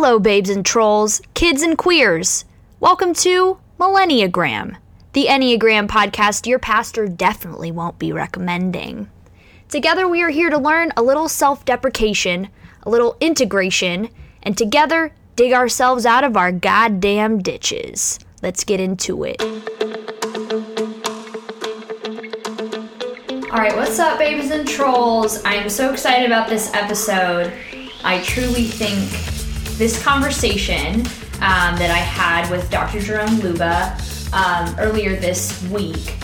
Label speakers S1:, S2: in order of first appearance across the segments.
S1: Hello, babes and trolls, kids and queers. Welcome to Millenniagram, the Enneagram podcast your pastor definitely won't be recommending. Together, we are here to learn a little self deprecation, a little integration, and together dig ourselves out of our goddamn ditches. Let's get into it. All right, what's up, babies and trolls? I'm so excited about this episode. I truly think this conversation um, that I had with Dr. Jerome Lubbe um, earlier this week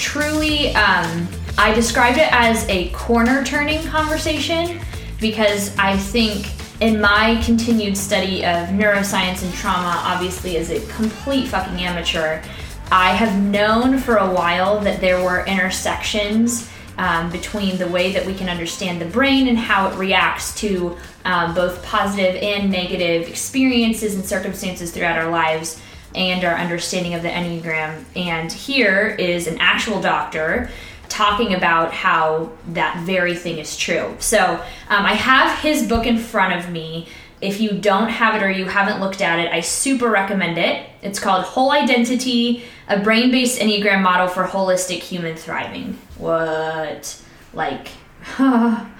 S1: truly, um, I described it as a corner turning conversation because I think in my continued study of neuroscience and trauma, obviously as a complete fucking amateur, I have known for a while that there were intersections um, between the way that we can understand the brain and how it reacts to um, both positive and negative experiences and circumstances throughout our lives and our understanding of the Enneagram. And here is an actual doctor talking about how that very thing is true. So um, I have his book in front of me. If you don't have it or you haven't looked at it, I super recommend it. It's called Whole Identity A Brain Based Enneagram Model for Holistic Human Thriving. What? Like, I'm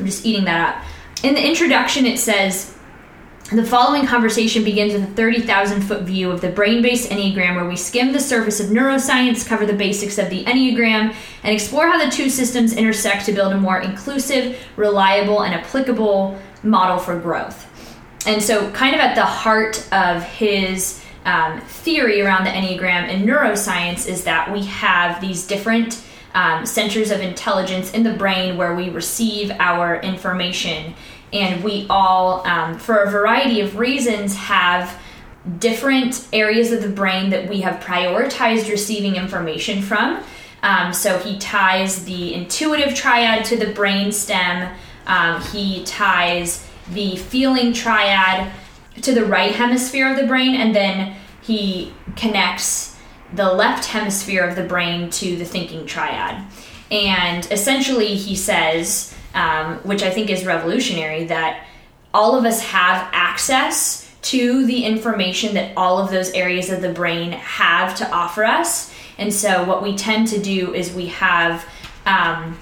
S1: just eating that up. In the introduction, it says, the following conversation begins with a 30,000 foot view of the brain based Enneagram, where we skim the surface of neuroscience, cover the basics of the Enneagram, and explore how the two systems intersect to build a more inclusive, reliable, and applicable model for growth. And so, kind of at the heart of his um, theory around the Enneagram and neuroscience is that we have these different um, centers of intelligence in the brain where we receive our information. And we all, um, for a variety of reasons, have different areas of the brain that we have prioritized receiving information from. Um, so he ties the intuitive triad to the brain stem. Um, he ties the feeling triad to the right hemisphere of the brain, and then he connects the left hemisphere of the brain to the thinking triad. And essentially, he says, um, which I think is revolutionary, that all of us have access to the information that all of those areas of the brain have to offer us. And so, what we tend to do is we have um,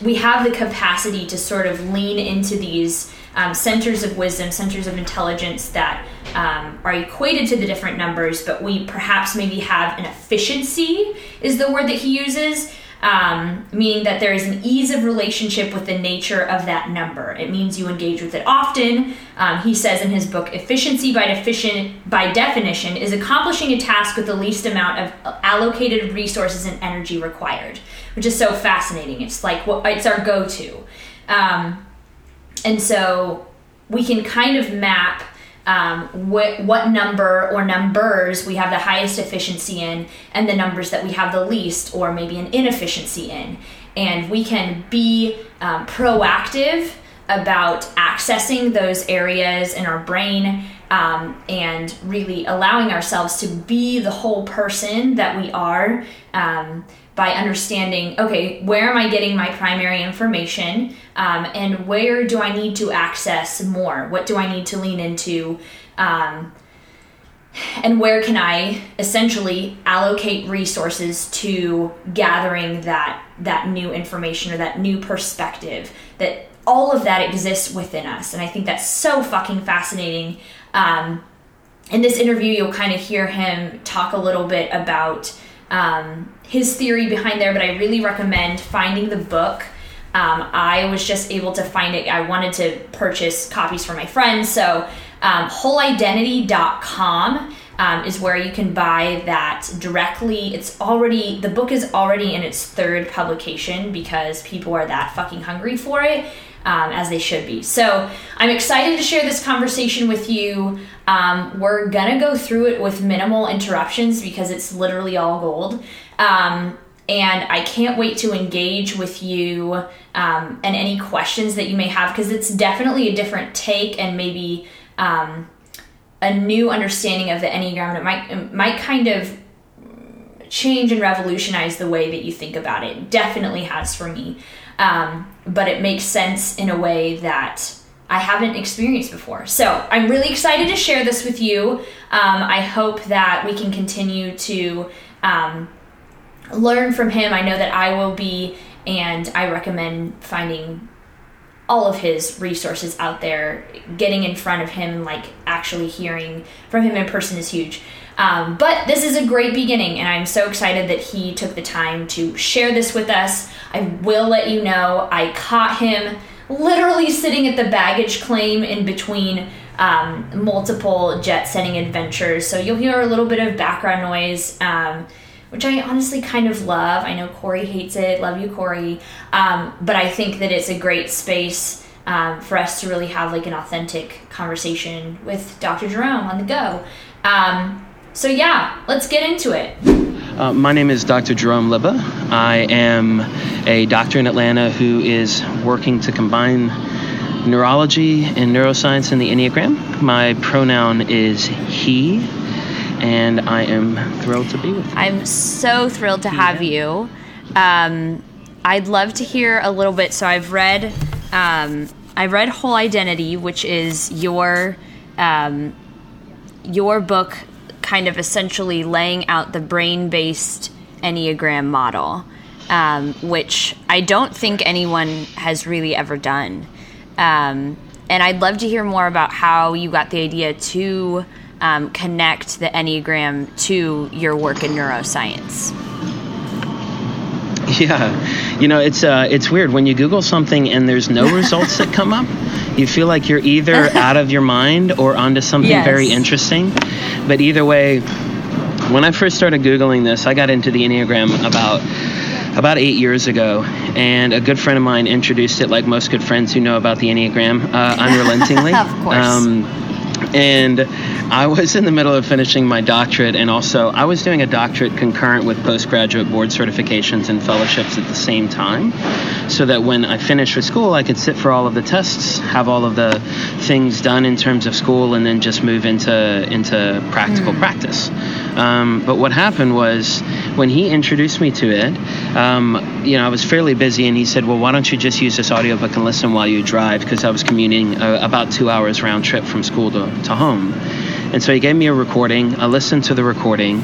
S1: we have the capacity to sort of lean into these um, centers of wisdom, centers of intelligence that um, are equated to the different numbers, but we perhaps maybe have an efficiency, is the word that he uses. Um, meaning that there is an ease of relationship with the nature of that number. It means you engage with it often. Um, he says in his book, efficiency by, deficient, by definition is accomplishing a task with the least amount of allocated resources and energy required, which is so fascinating. It's like what it's our go-to. Um, and so we can kind of map um, what, what number or numbers we have the highest efficiency in and the numbers that we have the least or maybe an inefficiency in. And we can be um, proactive about accessing those areas in our brain um, and really allowing ourselves to be the whole person that we are um, by understanding okay, where am I getting my primary information um, and where do I need to access more? What do I need to lean into? Um, and where can I essentially allocate resources to gathering that that new information or that new perspective that all of that exists within us and i think that's so fucking fascinating um, in this interview you'll kind of hear him talk a little bit about um, his theory behind there, but I really recommend finding the book. Um, I was just able to find it. I wanted to purchase copies for my friends. So, um, wholeidentity.com um, is where you can buy that directly. It's already, the book is already in its third publication because people are that fucking hungry for it um, as they should be. So I'm excited to share this conversation with you. Um, we're gonna go through it with minimal interruptions because it's literally all gold. Um, and I can't wait to engage with you um, and any questions that you may have because it's definitely a different take and maybe um, a new understanding of the Enneagram. It might, it might kind of change and revolutionize the way that you think about it. Definitely has for me. Um, but it makes sense in a way that I haven't experienced before. So I'm really excited to share this with you. Um, I hope that we can continue to um, learn from him. I know that I will be, and I recommend finding all of his resources out there. Getting in front of him, like actually hearing from him in person, is huge. Um, but this is a great beginning, and I'm so excited that he took the time to share this with us. I will let you know I caught him literally sitting at the baggage claim in between um, multiple jet setting adventures. So you'll hear a little bit of background noise, um, which I honestly kind of love. I know Corey hates it. Love you, Corey. Um, but I think that it's a great space um, for us to really have like an authentic conversation with Dr. Jerome on the go. So yeah, let's get into it.
S2: Uh, my name is Dr. Jerome Lubbe. I am a doctor in Atlanta who is working to combine neurology and neuroscience in the Enneagram. My pronoun is he, and I am thrilled to be with you.
S1: I'm so thrilled to have you. Um, I'd love to hear a little bit. So I've read, um, I read Whole Identity, which is your um, your book kind of essentially laying out the brain based Enneagram model, um, which I don't think anyone has really ever done. Um, and I'd love to hear more about how you got the idea to um, connect the Enneagram to your work in neuroscience.
S2: Yeah, you know it's uh, it's weird when you Google something and there's no results that come up. You feel like you're either out of your mind or onto something yes. very interesting. But either way, when I first started Googling this, I got into the Enneagram about about eight years ago, and a good friend of mine introduced it, like most good friends who know about the Enneagram, uh, unrelentingly.
S1: of course. Um,
S2: and I was in the middle of finishing my doctorate, and also I was doing a doctorate concurrent with postgraduate board certifications and fellowships at the same time, so that when I finished with school, I could sit for all of the tests, have all of the things done in terms of school, and then just move into into practical mm. practice. Um, but what happened was when he introduced me to it, um, you know, I was fairly busy, and he said, "Well, why don't you just use this audiobook and listen while you drive?" Because I was commuting uh, about two hours round trip from school to, to home. And so he gave me a recording. I listened to the recording,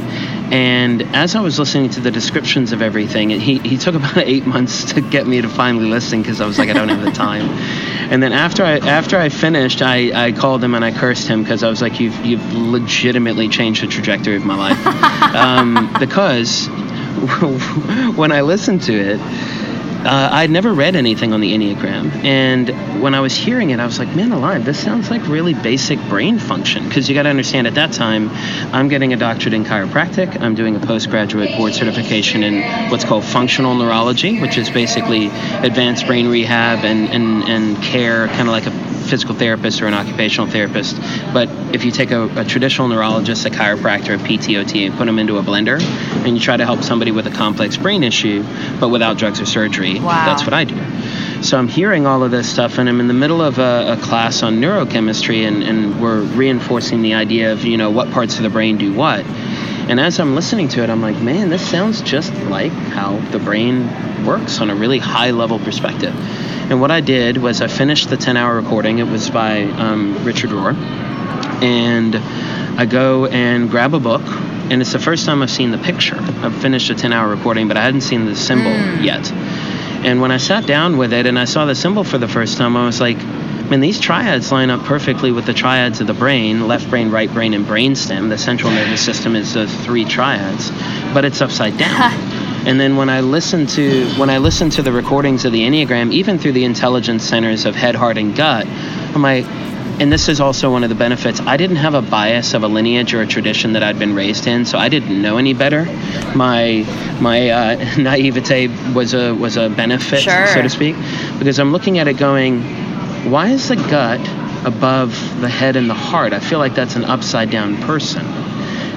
S2: and as I was listening to the descriptions of everything, he, he took about eight months to get me to finally listen because I was like, I don't have the time. And then after I after I finished, I, I called him and I cursed him because I was like, you've you've legitimately changed the trajectory of my life, um, because when I listened to it uh, I'd never read anything on the Enneagram. And when I was hearing it, I was like, man alive, this sounds like really basic brain function. Because you got to understand, at that time, I'm getting a doctorate in chiropractic. I'm doing a postgraduate board certification in what's called functional neurology, which is basically advanced brain rehab and, and, and care, kind of like a physical therapist or an occupational therapist. But if you take a, a traditional neurologist, a chiropractor, a PTOT, and put them into a blender, and you try to help somebody with a complex brain issue, but without drugs or surgery,
S1: wow.
S2: that's what I do. So I'm hearing all of this stuff, and I'm in the middle of a, a class on neurochemistry, and, and we're reinforcing the idea of, you know, what parts of the brain do what. And as I'm listening to it, I'm like, man, this sounds just like how the brain works on a really high level perspective. And what I did was I finished the 10 hour recording. It was by um, Richard Rohr. And I go and grab a book. And it's the first time I've seen the picture. I've finished a 10 hour recording, but I hadn't seen the symbol mm. yet. And when I sat down with it and I saw the symbol for the first time, I was like, man, these triads line up perfectly with the triads of the brain left brain, right brain, and brainstem. The central nervous system is the three triads, but it's upside down. And then when I listen to when I listen to the recordings of the Enneagram, even through the intelligence centers of head, heart, and gut, I'm like, and this is also one of the benefits. I didn't have a bias of a lineage or a tradition that I'd been raised in, so I didn't know any better. My my uh, naivete was a was a benefit,
S1: sure.
S2: so to speak, because I'm looking at it going, why is the gut above the head and the heart? I feel like that's an upside down person.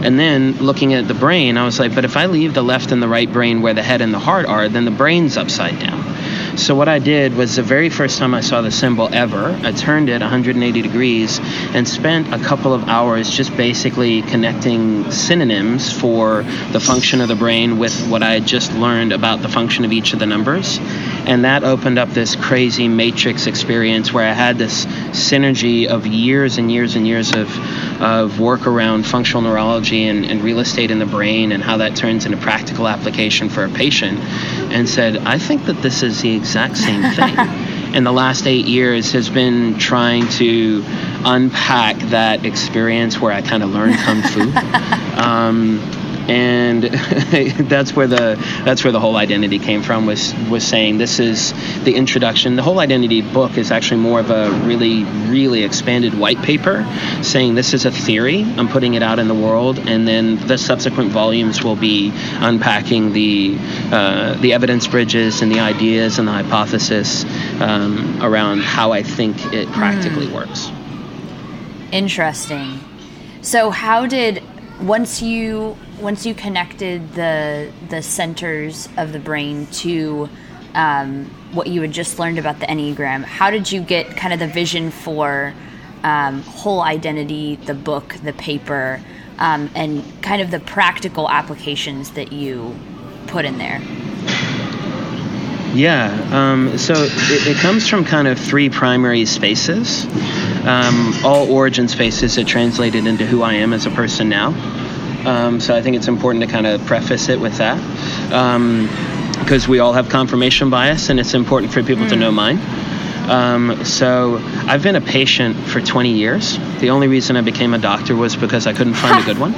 S2: And then looking at the brain, I was like, but if I leave the left and the right brain where the head and the heart are, then the brain's upside down. So what I did was the very first time I saw the symbol ever, I turned it 180 degrees and spent a couple of hours just basically connecting synonyms for the function of the brain with what I had just learned about the function of each of the numbers. And that opened up this crazy matrix experience where I had this synergy of years and years and years of, of work around functional neurology and, and real estate in the brain and how that turns into practical application for a patient and said, I think that this is the exact same thing. in the last eight years has been trying to unpack that experience where I kind of learned kung fu. Um, and that's where the that's where the whole identity came from was was saying this is the introduction. The whole identity book is actually more of a really really expanded white paper saying this is a theory. I'm putting it out in the world. And then the subsequent volumes will be unpacking the uh, the evidence bridges and the ideas and the hypothesis um, around how i think it practically mm. works.
S1: Interesting. So how did once you once you connected the the centers of the brain to um, what you had just learned about the enneagram, how did you get kind of the vision for um, whole identity, the book, the paper, um, and kind of the practical applications that you put in there?
S2: Yeah, um, so it, it, comes from kind of three primary spaces, um, all origin spaces that translated into who I am as a person now. Um, so I think it's important to kind of preface it with that. because um, we all have confirmation bias, and it's important for people mm. to know mm. mine. Um, so I've been a patient for 20 years. The only reason I became a doctor was because I couldn't find a good one.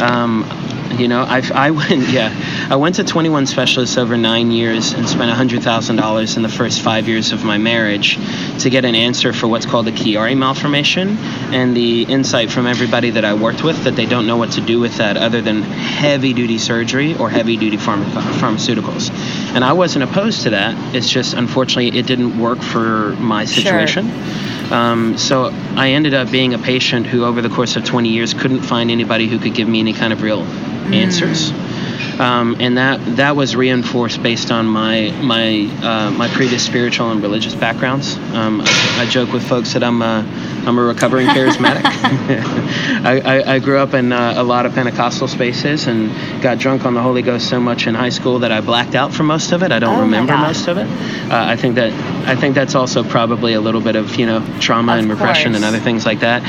S2: Um, you know, I, I went, yeah, I went to 21 specialists over nine years and spent $100,000 in the first five years of my marriage to get an answer for what's called a Chiari malformation and the insight from everybody that I worked with that they don't know what to do with that other than heavy duty surgery or heavy duty pharma- pharmaceuticals. And I wasn't opposed to that. It's just, unfortunately, it didn't work for my situation. Sure. Um, so I ended up being a patient who, over the course of 20 years, couldn't find anybody who could give me any kind of real mm. answers. Um, and that that was reinforced based on my my uh, my previous spiritual and religious backgrounds. Um, I, I, joke with folks that I'm a I'm a recovering charismatic. I, I, I, grew up in uh, a lot of Pentecostal spaces and got drunk on the Holy Ghost so much in high school that I blacked out for most of it. I don't oh remember most of it. Uh, I think that I think that's also probably a little bit of you know trauma of and repression course. and other things like that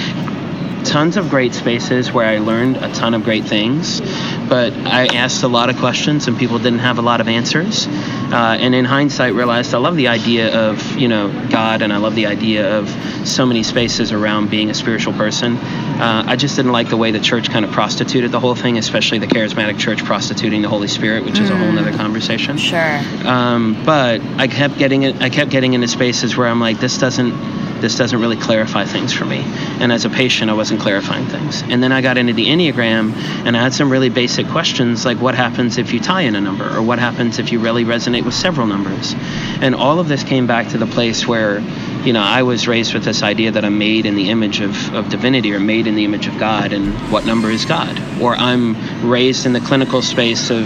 S2: tons of great spaces where I learned a ton of great things, but I asked a lot of questions and people didn't have a lot of answers. Uh, and in hindsight, realized I love the idea of you know God, and I love the idea of so many spaces around being a spiritual person. Uh, I just didn't like the way the church kind of prostituted the whole thing, especially the charismatic church prostituting the Holy Spirit, which mm. is a whole other conversation.
S1: Sure.
S2: Um, but I kept getting it. I kept getting into spaces where I'm like, this doesn't this doesn't really clarify things for me. And as a patient, I wasn't clarifying things. And then I got into the Enneagram and I had some really basic questions like what happens if you tie in a number or what happens if you really resonate with several numbers. And all of this came back to the place where, you know, I was raised with this idea that I'm made in the image of, of divinity or made in the image of God and what number is God. Or I'm raised in the clinical space of,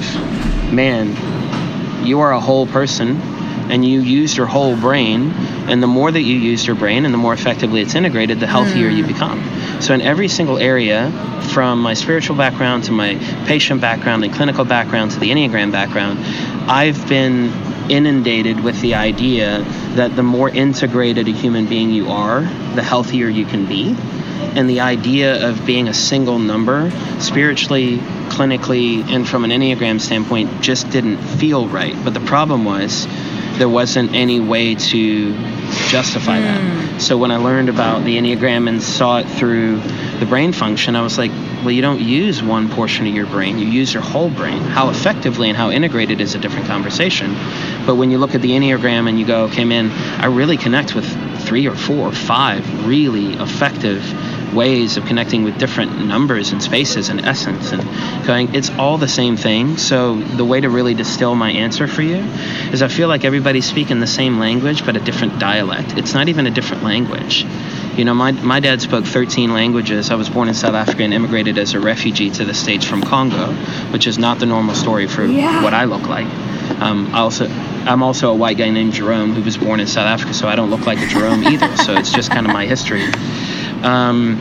S2: man, you are a whole person and you use your whole brain and the more that you use your brain and the more effectively it's integrated the healthier mm. you become so in every single area from my spiritual background to my patient background and clinical background to the enneagram background i've been inundated with the idea that the more integrated a human being you are the healthier you can be. And the idea of being a single number spiritually clinically and from an enneagram standpoint just didn't feel right. But the problem was there wasn't any way to justify mm. that. Hmm. So when I learned about the Enneagram and saw it through the brain function, I was like, well, you don't use one portion of your brain, you use your whole brain. How effectively and how integrated is a different conversation. But when you look at the Enneagram and you go, okay, man, I really connect with three or four or five really effective ways of connecting with different numbers and spaces and essence and going it's all the same thing so the way to really distill my answer for you is i feel like everybody's speaking the same language but a different dialect it's not even a different language you know my, my dad spoke 13 languages i was born in south africa and immigrated as a refugee to the states from congo which is not the normal story for yeah. what i look like Um, I also I'm also a white guy named Jerome who was born in South Africa, so I don't look like a Jerome either. so it's just kind of my history. Um,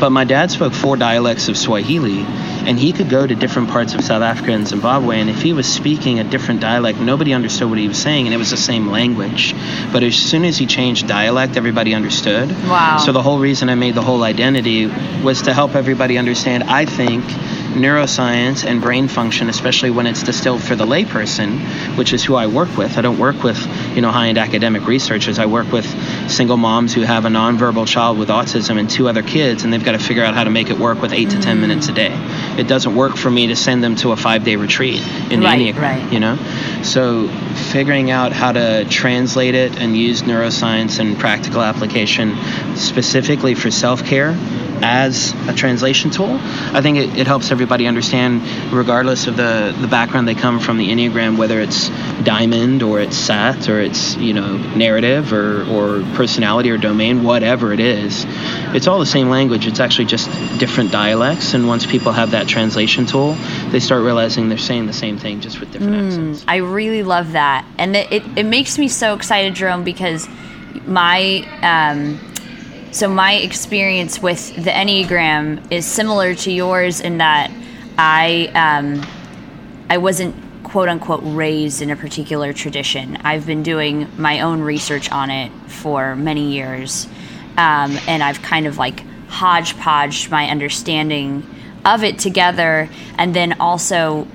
S2: but my dad spoke four dialects of Swahili, and he could go to different parts of South Africa and Zimbabwe, and if he was speaking a different dialect, nobody understood what he was saying, and it was the same language. But as soon as he changed dialect, everybody understood.
S1: Wow.
S2: So the whole reason I made the whole identity was to help everybody understand. I think neuroscience and brain function, especially when it's distilled for the layperson, which is who I work with. I don't work with, you know, high-end academic researchers. I work with single moms who have a nonverbal child with autism and two other kids, and they've got to figure out how to make it work with eight to ten minutes a day. It doesn't work for me to send them to a five-day retreat in the
S1: Right,
S2: Enneagram,
S1: right.
S2: you know. So figuring out how to translate it and use neuroscience and practical application specifically for self-care as a translation tool. I think it, it helps everybody understand, regardless of the, the background they come from, the Enneagram, whether it's diamond or it's sat or it's, you know, narrative or, or personality or domain, whatever it is. It's all the same language. It's actually just different dialects. And once people have that translation tool, they start realizing they're saying the same thing just with different accents.
S1: I really love that, and it, it, it makes me so excited, Jerome, because my um, so my experience with the Enneagram is similar to yours in that I um, I wasn't quote unquote raised in a particular tradition. I've been doing my own research on it for many years, um, and I've kind of like hodgepodged my understanding of it together, and then also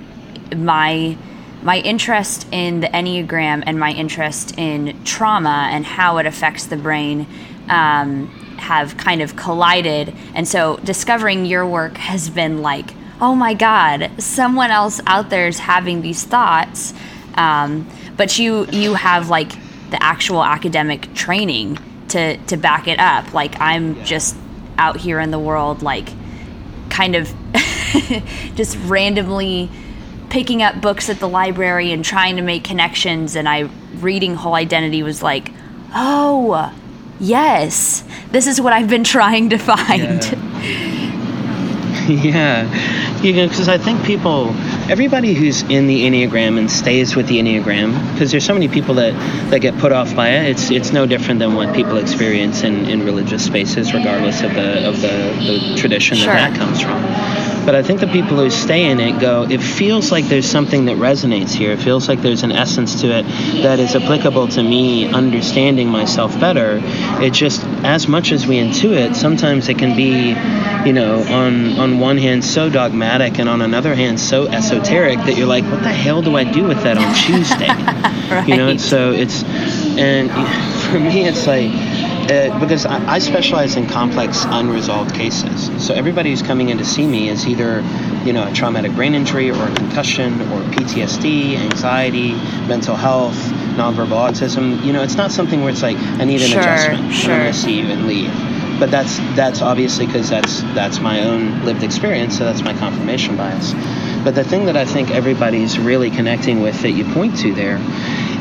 S1: my my interest in the enneagram and my interest in trauma and how it affects the brain um, have kind of collided. And so discovering your work has been like oh my god someone else out there is having these thoughts. Um, but you you have like the actual academic training to to back it up. Like i'm just out here in the world like kind of just randomly picking up books at the library and trying to make connections. And I reading whole identity was like, "Oh, yes. This is what I've been trying to find."
S2: yeah you know because i think people everybody who's in the enneagram and stays with the enneagram because there's so many people that that get put off by it it's it's no different than what people experience in in religious spaces regardless of the of the, the tradition
S1: Sure.
S2: that that comes from but i think the people who stay in it go it feels like there's something that resonates here. It feels like there's an essence to it that is applicable to me understanding myself better. It just as much as we intuit sometimes it can be you know on on one hand so dogmatic and on another hand so esoteric that you're like what the hell do i do with that on tuesday? You know so it's and for me it's like uh, because I, I specialize in complex unresolved cases. So everybody who's coming in to see me is either you know a traumatic brain injury or a concussion or ptsd anxiety mental health nonverbal autism. You know it's not something where it's like i need an
S1: Sure,
S2: adjustment and
S1: sure.
S2: i'm going to see you and leave. But that's that's obviously because that's that's my own lived experience so that's my confirmation bias. But the thing that i think everybody's really connecting with that you point to there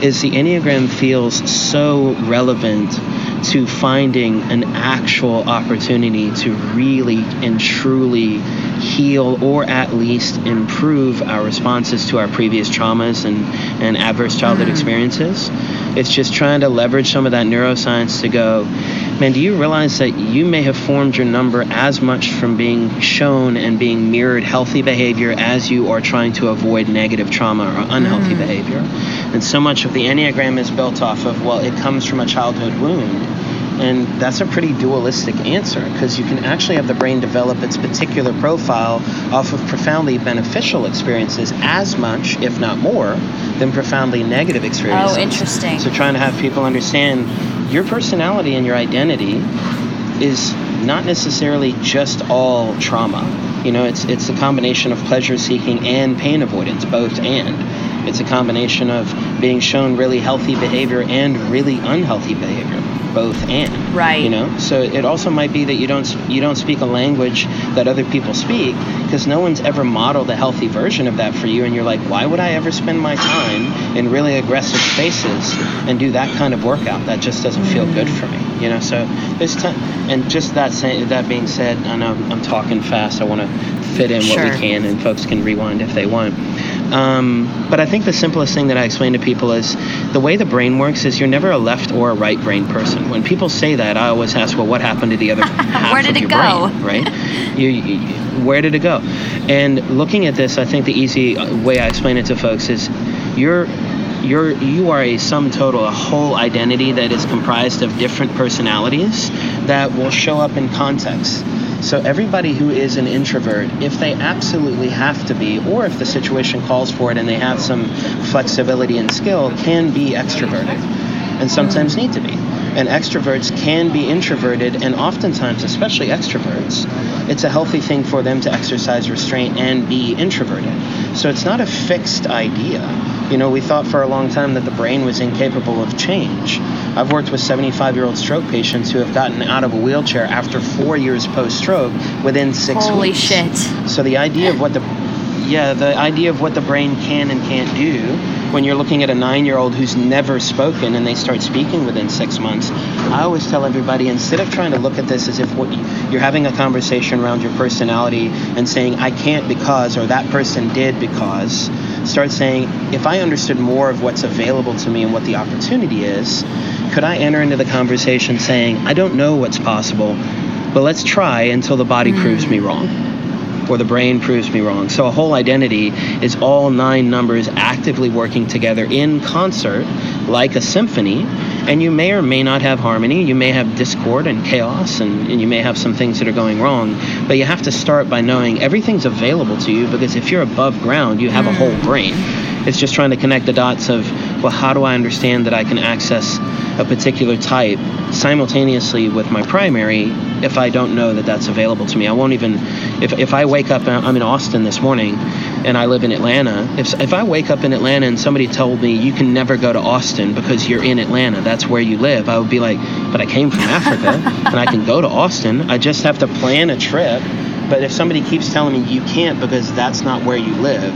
S2: is the enneagram feels so relevant to finding an actual opportunity to really and truly heal or at least improve our responses to our previous traumas and, and adverse childhood mm-hmm. experiences. It's just trying to leverage some of that neuroscience to go, man, do you realize that you may have formed your number as much from being shown and being mirrored healthy behavior as you are trying to avoid negative trauma or unhealthy mm-hmm. behavior? And so much of the Enneagram is built off of, well, it comes from a childhood wound. And that's a pretty dualistic answer because you can actually have the brain develop its particular profile off of profoundly beneficial experiences as much, if not more, than profoundly negative experiences.
S1: Oh, interesting.
S2: So trying to have people understand your personality and your identity is not necessarily just all trauma. You know, it's it's a combination of pleasure seeking and pain avoidance, both and. It's a combination of being shown really healthy behavior and really unhealthy behavior, both and.
S1: Right.
S2: You know, so it also might be that you don't you don't speak a language that other people speak because no one's ever modeled a healthy version of that for you, and you're like, why would I ever spend my time in really aggressive spaces and do that kind of workout? That just doesn't feel good mm-hmm. for me. You know, so there's time, and just that say, that being said, I know I'm talking fast. I want to fit in what we can, and folks can rewind if they want. Um, but I think the simplest thing that I explain to people is the way the brain works is you're never a left or a right brain person. When people say that, I always ask, well, what happened to the other half
S1: Where did
S2: of
S1: it
S2: your
S1: go?
S2: brain, right? You, you, where did it go? And looking at this, I think the easy way I explain it to folks is you're you're you are a sum total, a whole identity that is comprised of different personalities that will show up in context. So everybody who is an introvert, if they absolutely have to be, or if the situation calls for it and they have some flexibility and skill, can be extroverted, and sometimes need to be. And extroverts can be introverted, and oftentimes, especially extroverts, it's a healthy thing for them to exercise restraint and be introverted. So it's not a fixed idea. You know, we thought for a long time that the brain was incapable of change. I've worked with 75 year old stroke patients who have gotten out of a wheelchair after four years post stroke within six
S1: Holy
S2: weeks.
S1: Holy shit.
S2: So the idea of what the yeah, the idea of what the brain can and can't do when you're looking at a nine year old who's never spoken and they start speaking within six months, I always tell everybody instead of trying to look at this as if you're having a conversation around your personality and saying, I can't because, or that person did because, start saying, if I understood more of what's available to me and what the opportunity is, could I enter into the conversation saying, I don't know what's possible, but let's try until the body proves me mm. wrong or the brain proves me wrong. So a whole identity is all nine numbers actively working together in concert like a symphony. And you may or may not have harmony. You may have discord and chaos, and, and you may have some things that are going wrong. But you have to start by knowing everything's available to you because if you're above ground, you have a whole mm. brain. It's just trying to connect the dots of, well, how do I understand that I can access a particular type simultaneously with my primary if I don't know that that's available to me. I won't even, if, if I wake up, I'm in Austin this morning and I live in Atlanta. If, if I wake up in Atlanta and somebody told me you can never go to Austin because you're in Atlanta, that's where you live, I would be like, but I came from Africa and I can go to Austin. I just have to plan a trip. But if somebody keeps telling me you can't because that's not where you live,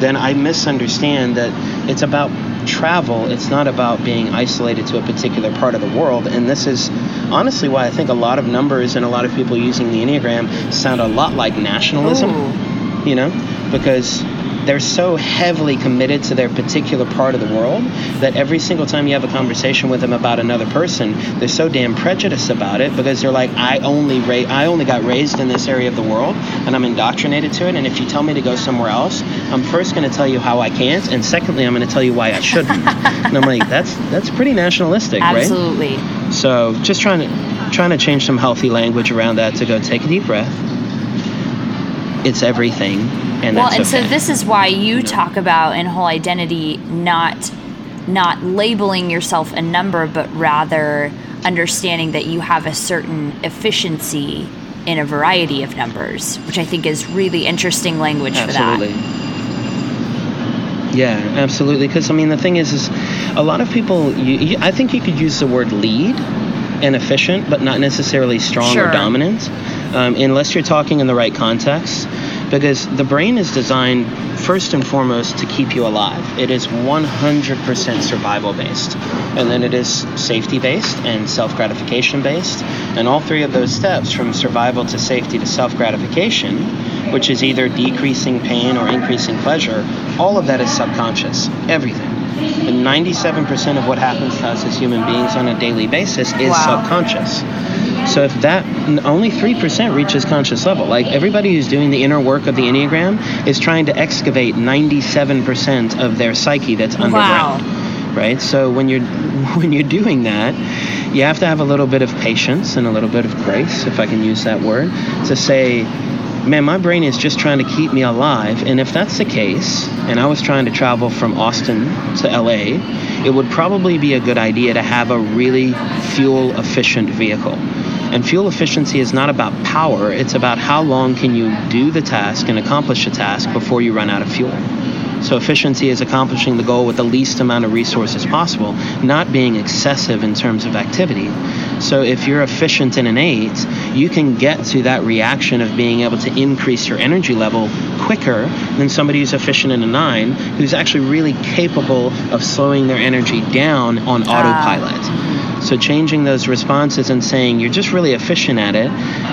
S2: then I misunderstand that it's about travel. It's not about being isolated to a particular part of the world. And this is honestly why I think a lot of numbers and a lot of people using the Enneagram sound a lot like nationalism.
S1: Ooh.
S2: You know, because they're so heavily committed to their particular part of the world that every single time you have a conversation with them about another person, they're so damn prejudiced about it because they're like, I only ra- I only got raised in this area of the world and I'm indoctrinated to it. And if you tell me to go somewhere else, I'm first going to tell you how I can't, and secondly, I'm going to tell you why I shouldn't. and I'm like, that's that's pretty nationalistic, right?
S1: Absolutely.
S2: So just trying to trying to change some healthy language around that to go take a deep breath. It's everything, and
S1: well and so this is why you talk about in whole identity not not labeling yourself a number but rather understanding that you have a certain efficiency in a variety of numbers which i think is really interesting language
S2: absolutely.
S1: for that
S2: Yeah, absolutely. Because I mean, the thing is, is a lot of people. You, you, I think you could use the word lead and efficient, but not necessarily strong
S1: Sure.
S2: or dominant, um, unless you're talking in the right context. Because the brain is designed first and foremost to keep you alive. It is 100% survival based, and then it is safety based and self gratification based. And all three of those steps, from survival to safety to self gratification, which is either decreasing pain or increasing pleasure, all of that is subconscious. Everything. And 97% of what happens to us as human beings on a daily basis is
S1: Wow.
S2: subconscious. So if that only 3% reaches conscious level, like everybody who's doing the inner work of the Enneagram is trying to excavate 97% of their psyche that's underground. Right? So when you're when you're doing that, you have to have a little bit of patience and a little bit of grace, if I can use that word, to say, man, my brain is just trying to keep me alive. And if that's the case, and I was trying to travel from Austin to LA, it would probably be a good idea to have a really fuel efficient vehicle. And fuel efficiency is not about power, it's about how long can you do the task and accomplish the task before you run out of fuel. So efficiency is accomplishing the goal with the least amount of resources possible, not being excessive in terms of activity. So if you're efficient in an eight, you can get to that reaction of being able to increase your energy level quicker than somebody who's efficient in a nine, who's actually really capable of slowing their energy down on ah. autopilot. So changing those responses and saying you're just really efficient at it,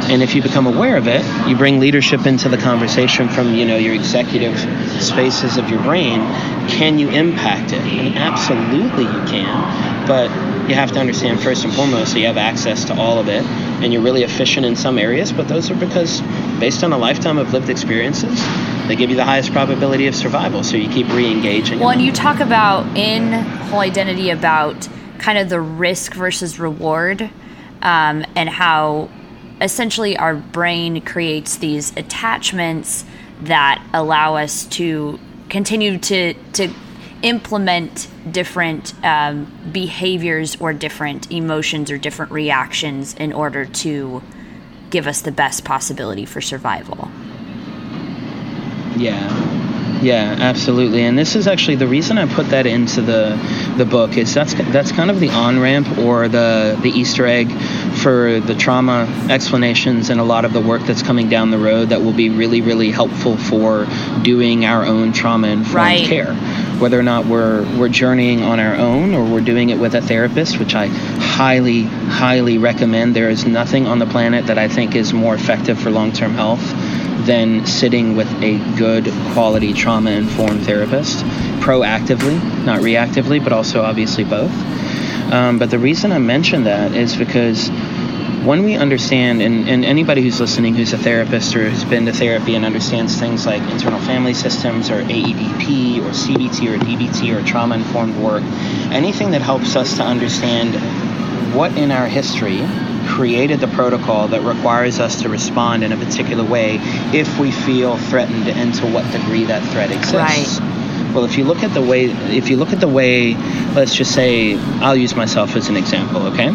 S2: and if you become aware of it, you bring leadership into the conversation from you know your executive spaces of your brain. Can you impact it? And absolutely you can, but you have to understand first and foremost that you have access to all of it, and you're really efficient in some areas. But those are because based on a lifetime of lived experiences, they give you the highest probability of survival. So you keep re-engaging.
S1: Well, and you talk about in whole identity about kind of the risk versus reward, um, and how essentially our brain creates these attachments that allow us to continue to to implement different um, behaviors or different emotions or different reactions in order to give us the best possibility for survival.
S2: Yeah. Yeah, absolutely. And this is actually the reason I put that into the the book is that's that's kind of the on ramp or the the Easter egg for the trauma explanations and a lot of the work that's coming down the road that will be really really helpful for doing our own trauma informed
S1: right.
S2: care. Whether or not we're we're journeying on our own or we're doing it with a therapist, which I highly highly recommend. There is nothing on the planet that I think is more effective for long term health than sitting with a good quality trauma informed therapist proactively, not reactively, but also obviously both. Um, but the reason I mention that is because when we understand, and, and anybody who's listening who's a therapist or who's been to therapy and understands things like internal family systems or AEDP or CBT or DBT or trauma informed work, anything that helps us to understand what in our history created the protocol that requires us to respond in a particular way if we feel threatened and to what degree that threat exists.
S1: Right.
S2: Well, if you look at the way, if you look at the way, let's just say, I'll use myself as an example, okay?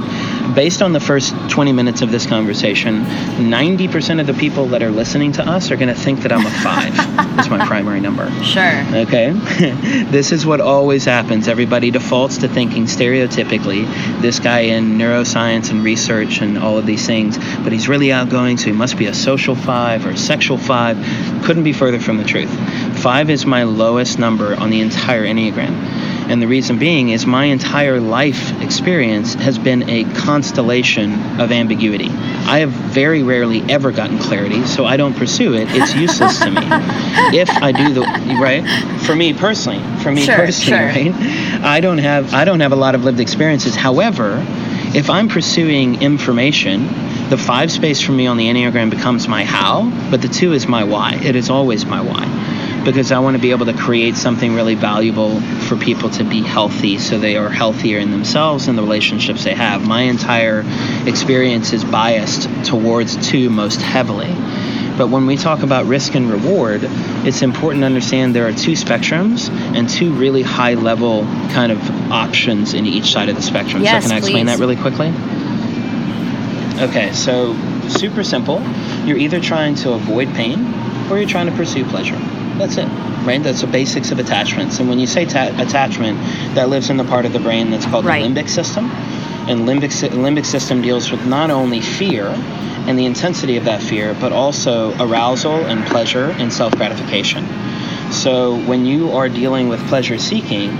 S2: Based on the first 20 minutes of this conversation, 90% of the people that are listening to us are going to think that I'm a five. That's my primary number.
S1: Sure.
S2: Okay? this is what always happens. Everybody defaults to thinking stereotypically this guy in neuroscience and research and all of these things, but he's really outgoing, so he must be a social five or a sexual five. Couldn't be further from the truth. Five is my lowest number on the entire Enneagram. And the reason being is my entire life experience has been a constellation of ambiguity. I have very rarely ever gotten clarity, so I don't pursue it. It's useless to me. If I do the right for me personally, for me
S1: Sure,
S2: personally,
S1: sure.
S2: right? I don't have I don't have a lot of lived experiences. However, if I'm pursuing information, the five space for me on the Enneagram becomes my how, but the two is my why. It is always my why. Because I want to be able to create something really valuable for people to be healthy so they are healthier in themselves and the relationships they have. My entire experience is biased towards two most heavily. But when we talk about risk and reward, it's important to understand there are two spectrums and two really high level kind of options in each side of the spectrum.
S1: Yes,
S2: so can I explain
S1: please.
S2: that really quickly? Okay, so super simple. You're either trying to avoid pain or you're trying to pursue pleasure. That's it, right? That's the basics of attachments. And when you say ta- attachment, that lives in the part of the brain that's called
S1: Right.
S2: the limbic system. And limbic, sy- limbic system deals with not only fear and the intensity of that fear, but also arousal and pleasure and self gratification. So when you are dealing with pleasure seeking,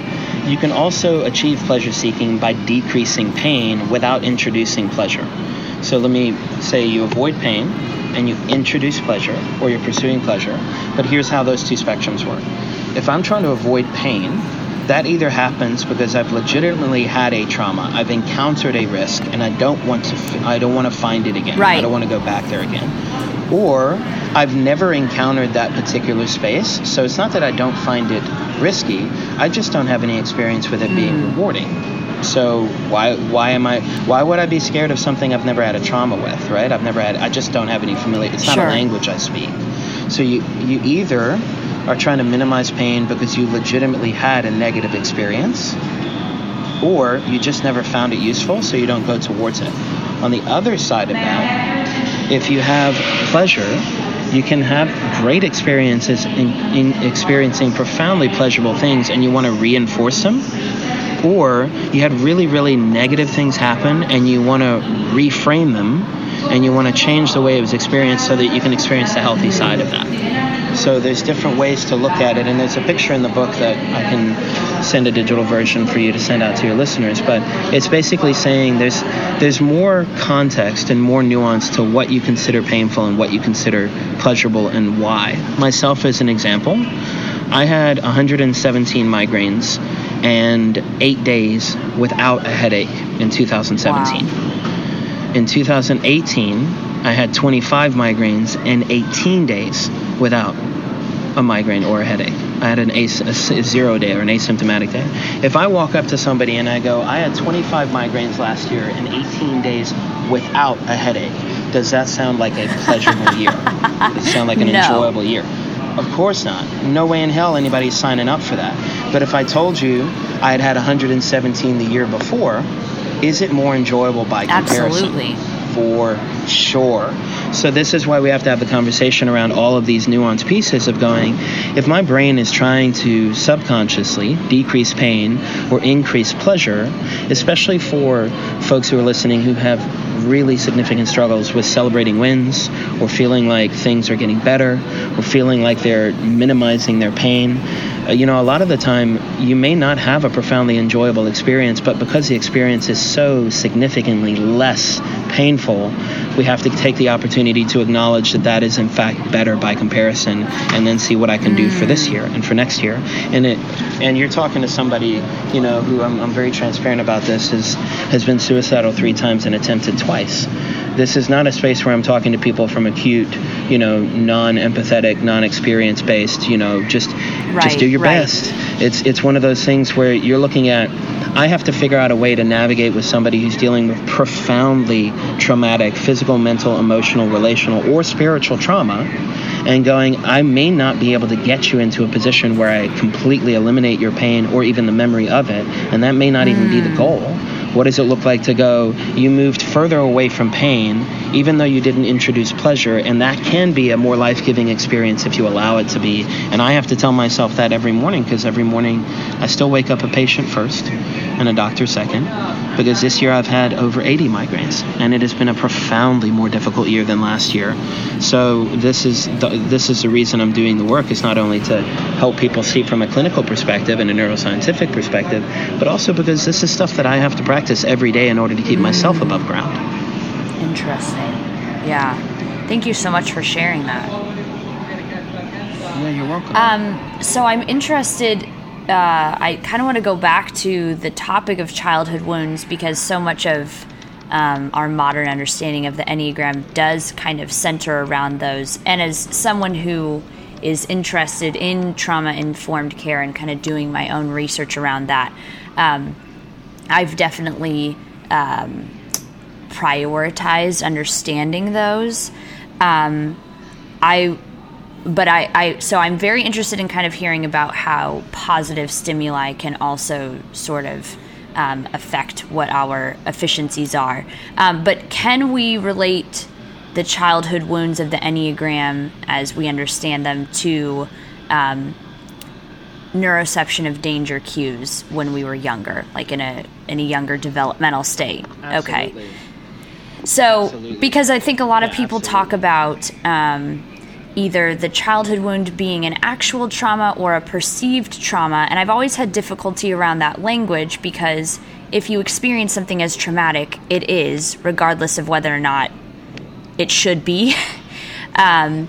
S2: you can also achieve pleasure seeking by decreasing pain without introducing pleasure. So let me say you avoid pain and you introduce pleasure or you're pursuing pleasure. But here's how those two spectrums work. If I'm trying to avoid pain, that either happens because I've legitimately had a trauma, I've encountered a risk, and I don't want to. f- I don't want to find it again.
S1: Right.
S2: I don't want to go back there again. Or I've never encountered that particular space, so it's not that I don't find it risky. I just don't have any experience with it being hmm. rewarding. So why why am I why would I be scared of something I've never had a trauma with, right? I've never had I just don't have any familiar it's not
S1: Sure.
S2: a language I speak. So you you either are trying to minimize pain because you legitimately had a negative experience or you just never found it useful so you don't go towards it. On the other side of that, if you have pleasure, you can have great experiences in, in experiencing profoundly pleasurable things and you want to reinforce them or you had really really negative things happen and you want to reframe them and you want to change the way it was experienced so that you can experience the healthy side of that. So there's different ways to look at it, and there's a picture in the book that I can send a digital version for you to send out to your listeners. But it's basically saying there's there's more context and more nuance to what you consider painful and what you consider pleasurable and why. Myself as an example, I had 117 migraines and eight days without a headache in 2017. Wow. In 2018, I had 25 migraines and 18 days without a migraine or a headache. I had an a, a zero day or an asymptomatic day. If I walk up to somebody and I go, I had 25 migraines last year and 18 days without a headache, does that sound like a pleasurable year? Does it sound like an no. enjoyable year? Of course not. No way in hell anybody's signing up for that. But if I told you I had had 117 the year before, is it more enjoyable by comparison?
S1: Absolutely.
S2: For sure. So this is why we have to have the conversation around all of these nuanced pieces of going, if my brain is trying to subconsciously decrease pain or increase pleasure, especially for folks who are listening who have really significant struggles with celebrating wins or feeling like things are getting better or feeling like they're minimizing their pain. Uh, you know, a lot of the time you may not have a profoundly enjoyable experience, but because the experience is so significantly less painful, we have to take the opportunity to acknowledge that that is in fact better by comparison and then see what I can do for this year and for next year. And it and you're talking to somebody, you know, who I'm, I'm very transparent about this has has been suicidal three times and attempted twice. This is not a space where I'm talking to people from acute, you know, non-empathetic, non-experience based, you know, just right, just do your right. best. It's it's one of those things where you're looking at I have to figure out a way to navigate with somebody who's dealing with profoundly traumatic physical, mental, emotional, relational, or spiritual trauma and going, I may not be able to get you into a position where I completely eliminate your pain or even the memory of it, and that may not mm. even be the hmm. goal. What does it look like to go, you moved further away from pain, even though you didn't introduce pleasure, and that can be a more life giving experience if you allow it to be. And I have to tell myself that every morning because every morning I still wake up a patient first and a doctor second because this year I've had over 80 migraines and it has been a profoundly more difficult year than last year. So this is the, this is the reason I'm doing the work is not only to help people see from a clinical perspective and a neuroscientific perspective, but also because this is stuff that I have to practice every day in order to keep myself above ground.
S1: Interesting. Yeah. Thank you so much for sharing that.
S2: Yeah, you're welcome.
S1: Um, so I'm interested uh, I kind of want to go back to the topic of childhood wounds because so much of um, our modern understanding of the Enneagram does kind of center around those. And as someone who is interested in trauma informed care and kind of doing my own research around that, um, I've definitely um, prioritized understanding those. Um, I but I, I so I'm very interested in kind of hearing about how positive stimuli can also sort of um, affect what our efficiencies are. Um, but can we relate the childhood wounds of the Enneagram as we understand them to um, neuroception of danger cues when we were younger, like in a in a younger developmental state?
S2: Absolutely.
S1: Okay. So, absolutely. because I think a lot of people absolutely. talk about um, either the childhood wound being an actual trauma or a perceived trauma. And I've always had difficulty around that language because if you experience something as traumatic, it is, regardless of whether or not it should be. um,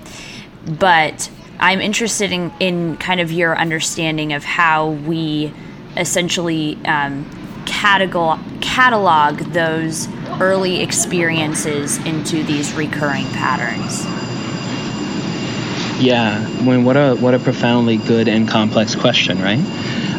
S1: but I'm interested in, in kind of your understanding of how we essentially um, catalog, catalog those early experiences into these recurring patterns.
S2: Yeah, when what a what a profoundly good and complex question, right?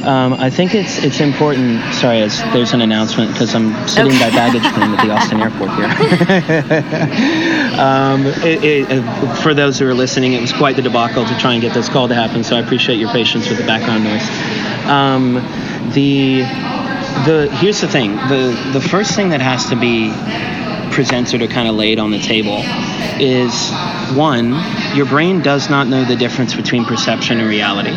S2: Um, I think it's it's important. Sorry, there's an announcement because I'm sitting okay. by baggage claim at the Austin airport here. um, it, it, for those who are listening, it was quite the debacle to try and get this call to happen. So I appreciate your patience with the background noise. Um, the the here's the thing. The the first thing that has to be presented or kind of laid on the table is one, your brain does not know the difference between perception and reality.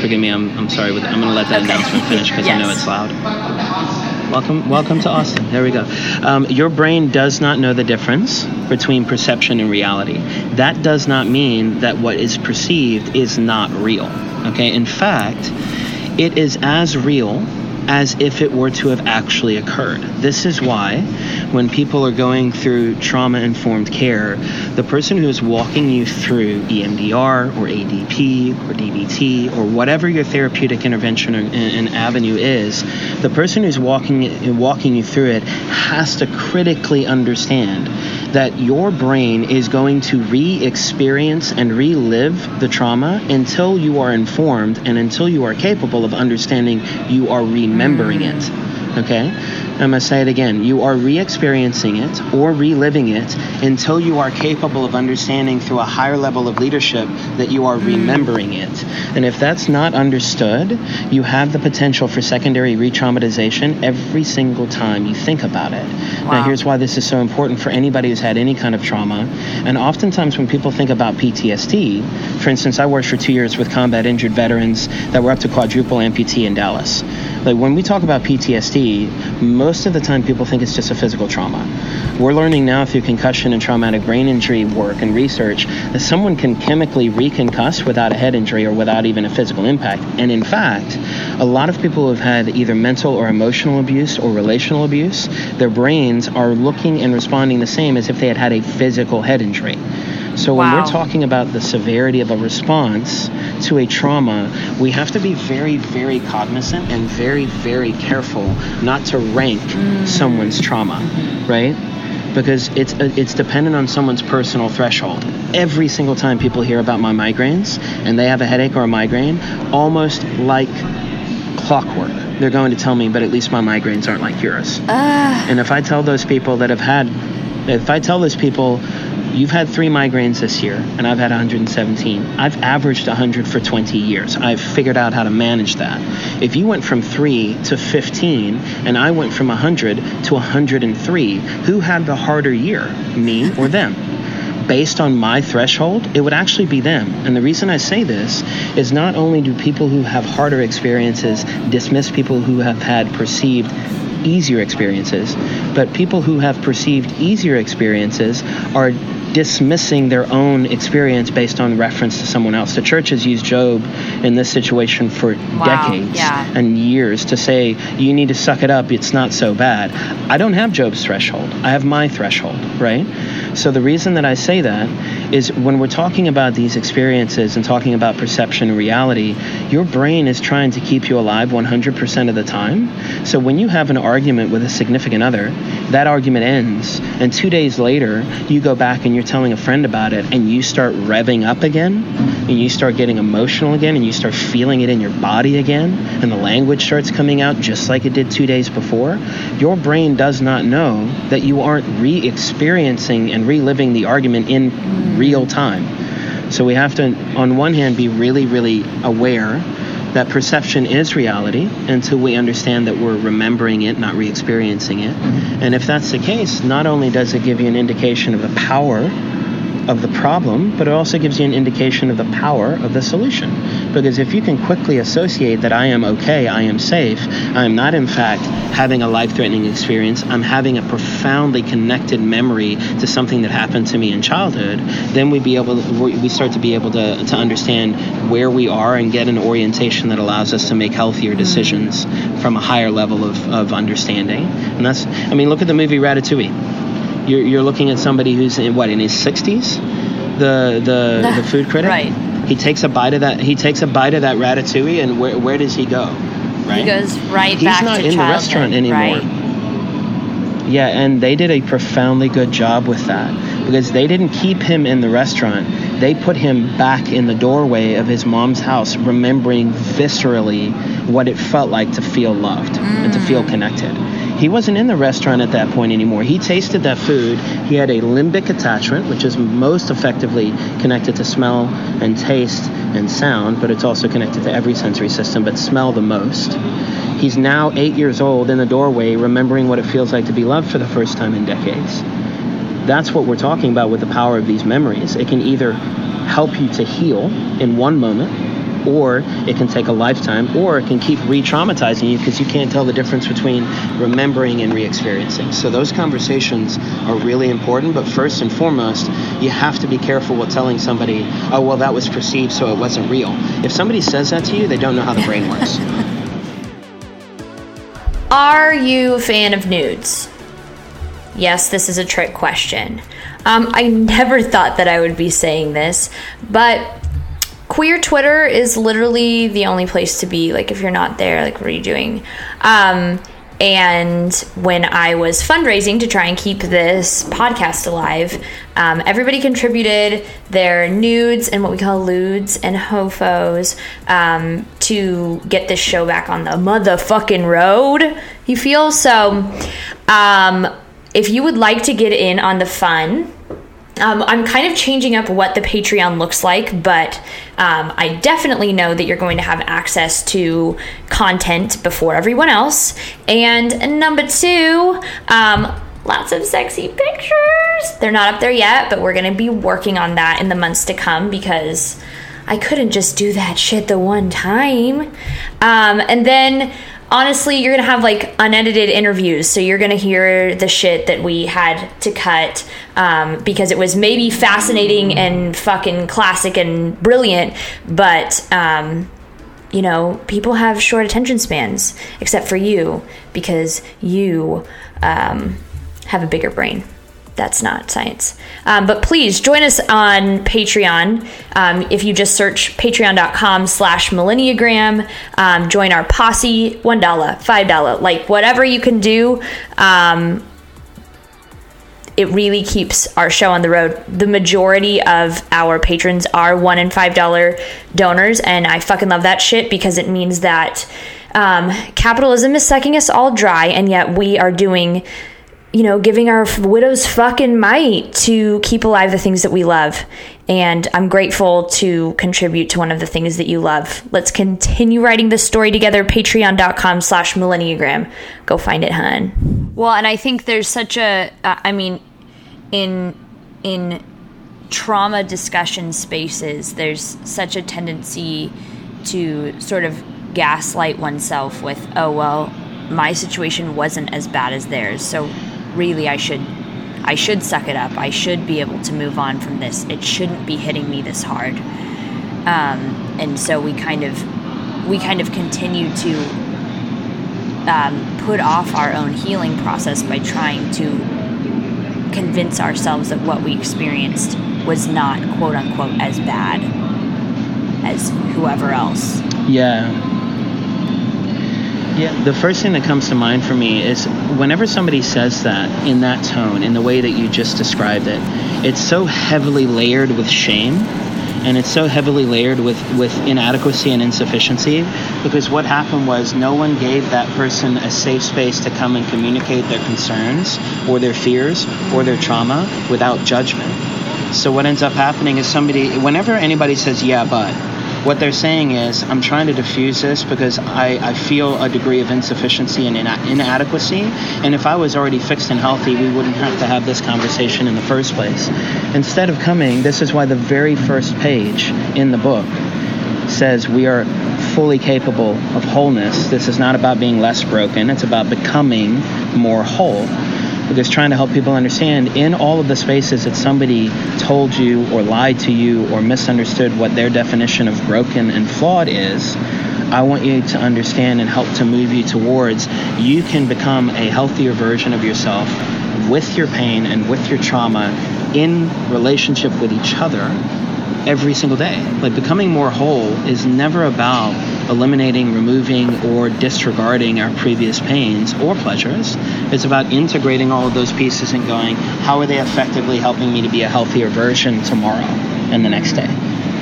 S2: Forgive me, I'm, I'm sorry, I'm going to let that okay. announcement finish because yes. I know it's loud. Welcome, welcome to Austin. There we go. Um, your brain does not know the difference between perception and reality. That does not mean that what is perceived is not real. Okay. In fact, it is as real as if it were to have actually occurred. This is why, when people are going through trauma informed care, the person who is walking you through EMDR or ADP or DBT or whatever your therapeutic intervention and avenue is, the person who's walking walking you through it has to critically understand that your brain is going to re experience and relive the trauma until you are informed and until you are capable of understanding you are remembering mm. it. Okay? I'm going to say it again. You are re experiencing it or reliving it until you are capable of understanding through a higher level of leadership that you are remembering it. And if that's not understood, you have the potential for secondary re traumatization every single time you think about it. Wow. Now, here's why this is so important for anybody who's had any kind of trauma. And oftentimes, when people think about PTSD, for instance, I worked for two years with combat injured veterans that were up to quadruple amputee in Dallas. Like when we talk about PTSD, most of the time people think it's just a physical trauma. We're learning now through concussion and traumatic brain injury work and research that someone can chemically reconcuss without a head injury or without even a physical impact. And in fact, a lot of people who have had either mental or emotional abuse or relational abuse, their brains are looking and responding the same as if they had had a physical head injury. So when wow. we're talking about the severity of a response to a trauma, we have to be very, very cognizant and very, very careful not to rank mm. someone's trauma, right? Because it's it's dependent on someone's personal threshold. Every single time people hear about my migraines and they have a headache or a migraine, almost like clockwork, they're going to tell me, but at least my migraines aren't like yours. Uh. And if I tell those people that have had, if I tell those people You've had three migraines this year, and I've had 117. I've averaged 100 for 20 years. I've figured out how to manage that. If you went from three to 15, and I went from 100 to 103, who had the harder year, me or them? based on my threshold, it would actually be them. And the reason I say this is not only do people who have harder experiences dismiss people who have had perceived easier experiences, but people who have perceived easier experiences are dismissing their own experience based on reference to someone else. The church has used Job in this situation for wow, decades yeah. and years to say, you need to suck it up, it's not so bad. I don't have Job's threshold, I have my threshold, right? So the reason that I say that is when we're talking about these experiences and talking about perception and reality, your brain is trying to keep you alive 100% of the time. So when you have an argument with a significant other, that argument ends, and two days later, you go back and you're telling a friend about it, and you start revving up again, and you start getting emotional again, and you start feeling it in your body again, and the language starts coming out just like it did two days before, your brain does not know that you aren't re experiencing and reliving the argument in real time. So we have to, on one hand, be really, really aware that perception is reality until we understand that we're remembering it, not re experiencing it. And if that's the case, not only does it give you an indication of the power of the problem, but it also gives you an indication of the power of the solution. Because if you can quickly associate that I am okay, I am safe, I am not in fact having a life threatening experience, I'm having a profoundly connected memory to something that happened to me in childhood, then we be able to, we start to be able to, to understand where we are and get an orientation that allows us to make healthier mm-hmm. decisions from a higher level of, of understanding. And that's I mean look at the movie Ratatouille you're, you're looking at somebody who's in what in his 60s the the, the food critic?
S1: Right.
S2: He takes a bite of that he takes a bite of that ratatouille and where, where does he go? Right?
S1: he goes right
S2: he's
S1: back He's
S2: not
S1: in
S2: the restaurant anymore.
S1: Right.
S2: yeah and they did a profoundly good job with that. Because they didn't keep him in the restaurant. They put him back in the doorway of his mom's house remembering viscerally what it felt like to feel loved mm. and to feel mm. connected he wasn't in the restaurant at that point anymore. He tasted that food. He had a limbic attachment, which is most effectively connected to smell and taste and sound, but it's also connected to every sensory system, but smell the most. He's now eight years old in the doorway, remembering what it feels like to be loved for the first time in decades. That's what we're talking about with the power of these memories. It can either help you to heal in one moment or it can take a lifetime, or it can keep re traumatizing you because you can't tell the difference between remembering and re experiencing. So, those conversations are really important, but first and foremost, you have to be careful with telling somebody, oh, well, that was perceived, so it wasn't real. If somebody says that to you, they don't know how the brain works.
S1: Are you a fan of nudes? Yes, this is a trick question. Um, I never thought that I would be saying this, but queer Twitter is literally the only place to be. Like, if you're not there, like, what are you doing? Um, and when I was fundraising to try and keep this podcast alive, um, everybody contributed their nudes and what we call lewds and hofos um, to get this show back on the motherfucking road. You feel so? Um, if you would like to get in on the fun, um, I'm kind of changing up what the Patreon looks like, but um, I definitely know that you're going to have access to content before everyone else. And number two, um, lots of sexy pictures. They're not up there yet, but we're going to be working on that in the months to come because I couldn't just do that shit the one time. Um, and then honestly, you're gonna have like unedited interviews, so you're gonna hear the shit that we had to cut um, because it was maybe fascinating and fucking classic and brilliant, but um, you know, people have short attention spans, except for you because you um, have a bigger brain that's not science. Um, but please join us on Patreon. Um, if you just search patreon.com slash millenniagram, um, join our posse, $1, $5, like whatever you can do. Um, it really keeps our show on the road. The majority of our patrons are one and five dollar donors, and I fucking love that shit because it means that um, capitalism is sucking us all dry, and yet we are doing you know, giving our widows fucking mite to keep alive the things that we love. And I'm grateful to contribute to one of the things that you love. Let's continue writing this story together. Patreon.com slash millenniagram. Go find it, hun. Well, and I think there's such a, uh, I mean, in, in trauma discussion spaces, there's such a tendency to sort of gaslight oneself with, oh, well, my situation wasn't as bad as theirs. So really I should I should suck it up. I should be able to move on from this. It shouldn't be hitting me this hard. Um, and so we kind of we kind of continue to um, put off our own healing process by trying to convince ourselves that what we experienced was not quote unquote as bad as whoever else.
S2: Yeah. Yeah, the first thing that comes to mind for me is whenever somebody says that in that tone, in the way that you just described it, it's so heavily layered with shame and it's so heavily layered with, with inadequacy and insufficiency because what happened was no one gave that person a safe space to come and communicate their concerns or their fears or their trauma without judgment. So what ends up happening is somebody, whenever anybody says, yeah, but, what they're saying is, I'm trying to diffuse this because I, I feel a degree of insufficiency and ina- inadequacy. And if I was already fixed and healthy, we wouldn't have to have this conversation in the first place. Instead of coming, this is why the very first page in the book says we are fully capable of wholeness. This is not about being less broken, it's about becoming more whole because trying to help people understand in all of the spaces that somebody told you or lied to you or misunderstood what their definition of broken and flawed is, I want you to understand and help to move you towards you can become a healthier version of yourself with your pain and with your trauma in relationship with each other every single day. Like becoming more whole is never about eliminating, removing, or disregarding our previous pains or pleasures. It's about integrating all of those pieces and going, how are they effectively helping me to be a healthier version tomorrow and the next day?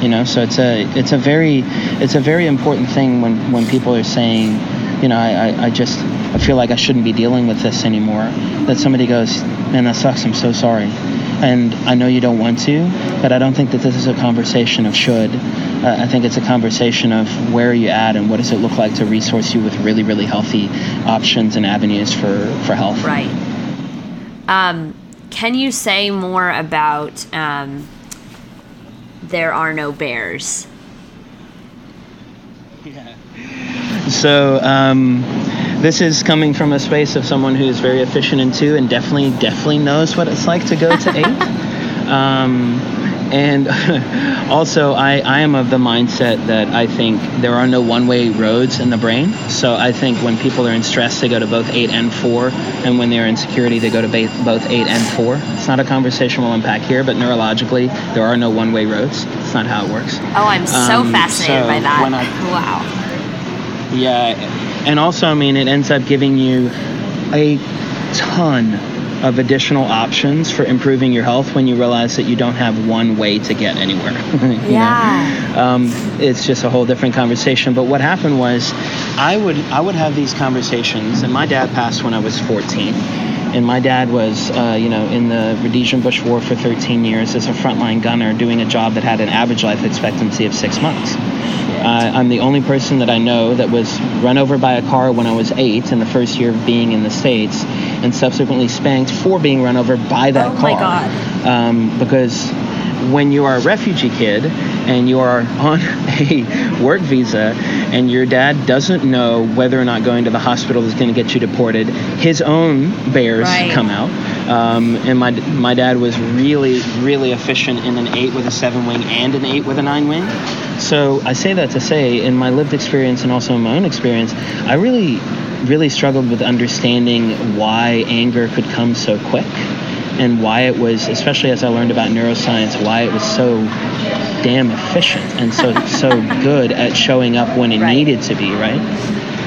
S2: You know, so it's a it's a very it's a very important thing when when people are saying, you know, I, I, I just I feel like I shouldn't be dealing with this anymore. That somebody goes, man, that sucks. I'm so sorry and I know you don't want to, but I don't think that this is a conversation of should. Uh, I think it's a conversation of where are you at and what does it look like to resource you with really, really healthy options and avenues for, for health.
S1: Right. Um, can you say more about um, There Are No Bears?
S2: Yeah. So um, this is coming from a space of someone who's very efficient in two and definitely, definitely knows what it's like to go to eight. Um, and also, I, I am of the mindset that I think there are no one way roads in the brain. So I think when people are in stress, they go to both 8 and 4. And when they're in security, they go to both 8 and 4. It's not a conversation we'll unpack here, but neurologically, there are no one way roads. It's not how it works.
S1: Oh, I'm so um, fascinated so by that. I, wow.
S2: Yeah. And also, I mean, it ends up giving you a ton of additional options for improving your health when you realize that you don't have one way to get anywhere.
S1: yeah.
S2: Um, it's just a whole different conversation. But what happened was, I would I would have these conversations, and my dad passed when I was 14. And my dad was, uh, you know, in the Rhodesian Bush War for 13 years as a frontline gunner, doing a job that had an average life expectancy of six months. Uh, I'm the only person that I know that was run over by a car when I was eight in the first year of being in the States and subsequently spanked for being run over by that
S1: oh
S2: car.
S1: Oh my God.
S2: Um, because when you are a refugee kid and you are on a work visa and your dad doesn't know whether or not going to the hospital is going to get you deported, his own bears
S1: right.
S2: come out. Um, and my my dad was really really efficient in an eight with a seven wing and an eight with a nine wing. So I say that to say, in my lived experience and also in my own experience, I really really struggled with understanding why anger could come so quick and why it was, especially as I learned about neuroscience, why it was so damn efficient and so so good at showing up when it right. needed to be, right?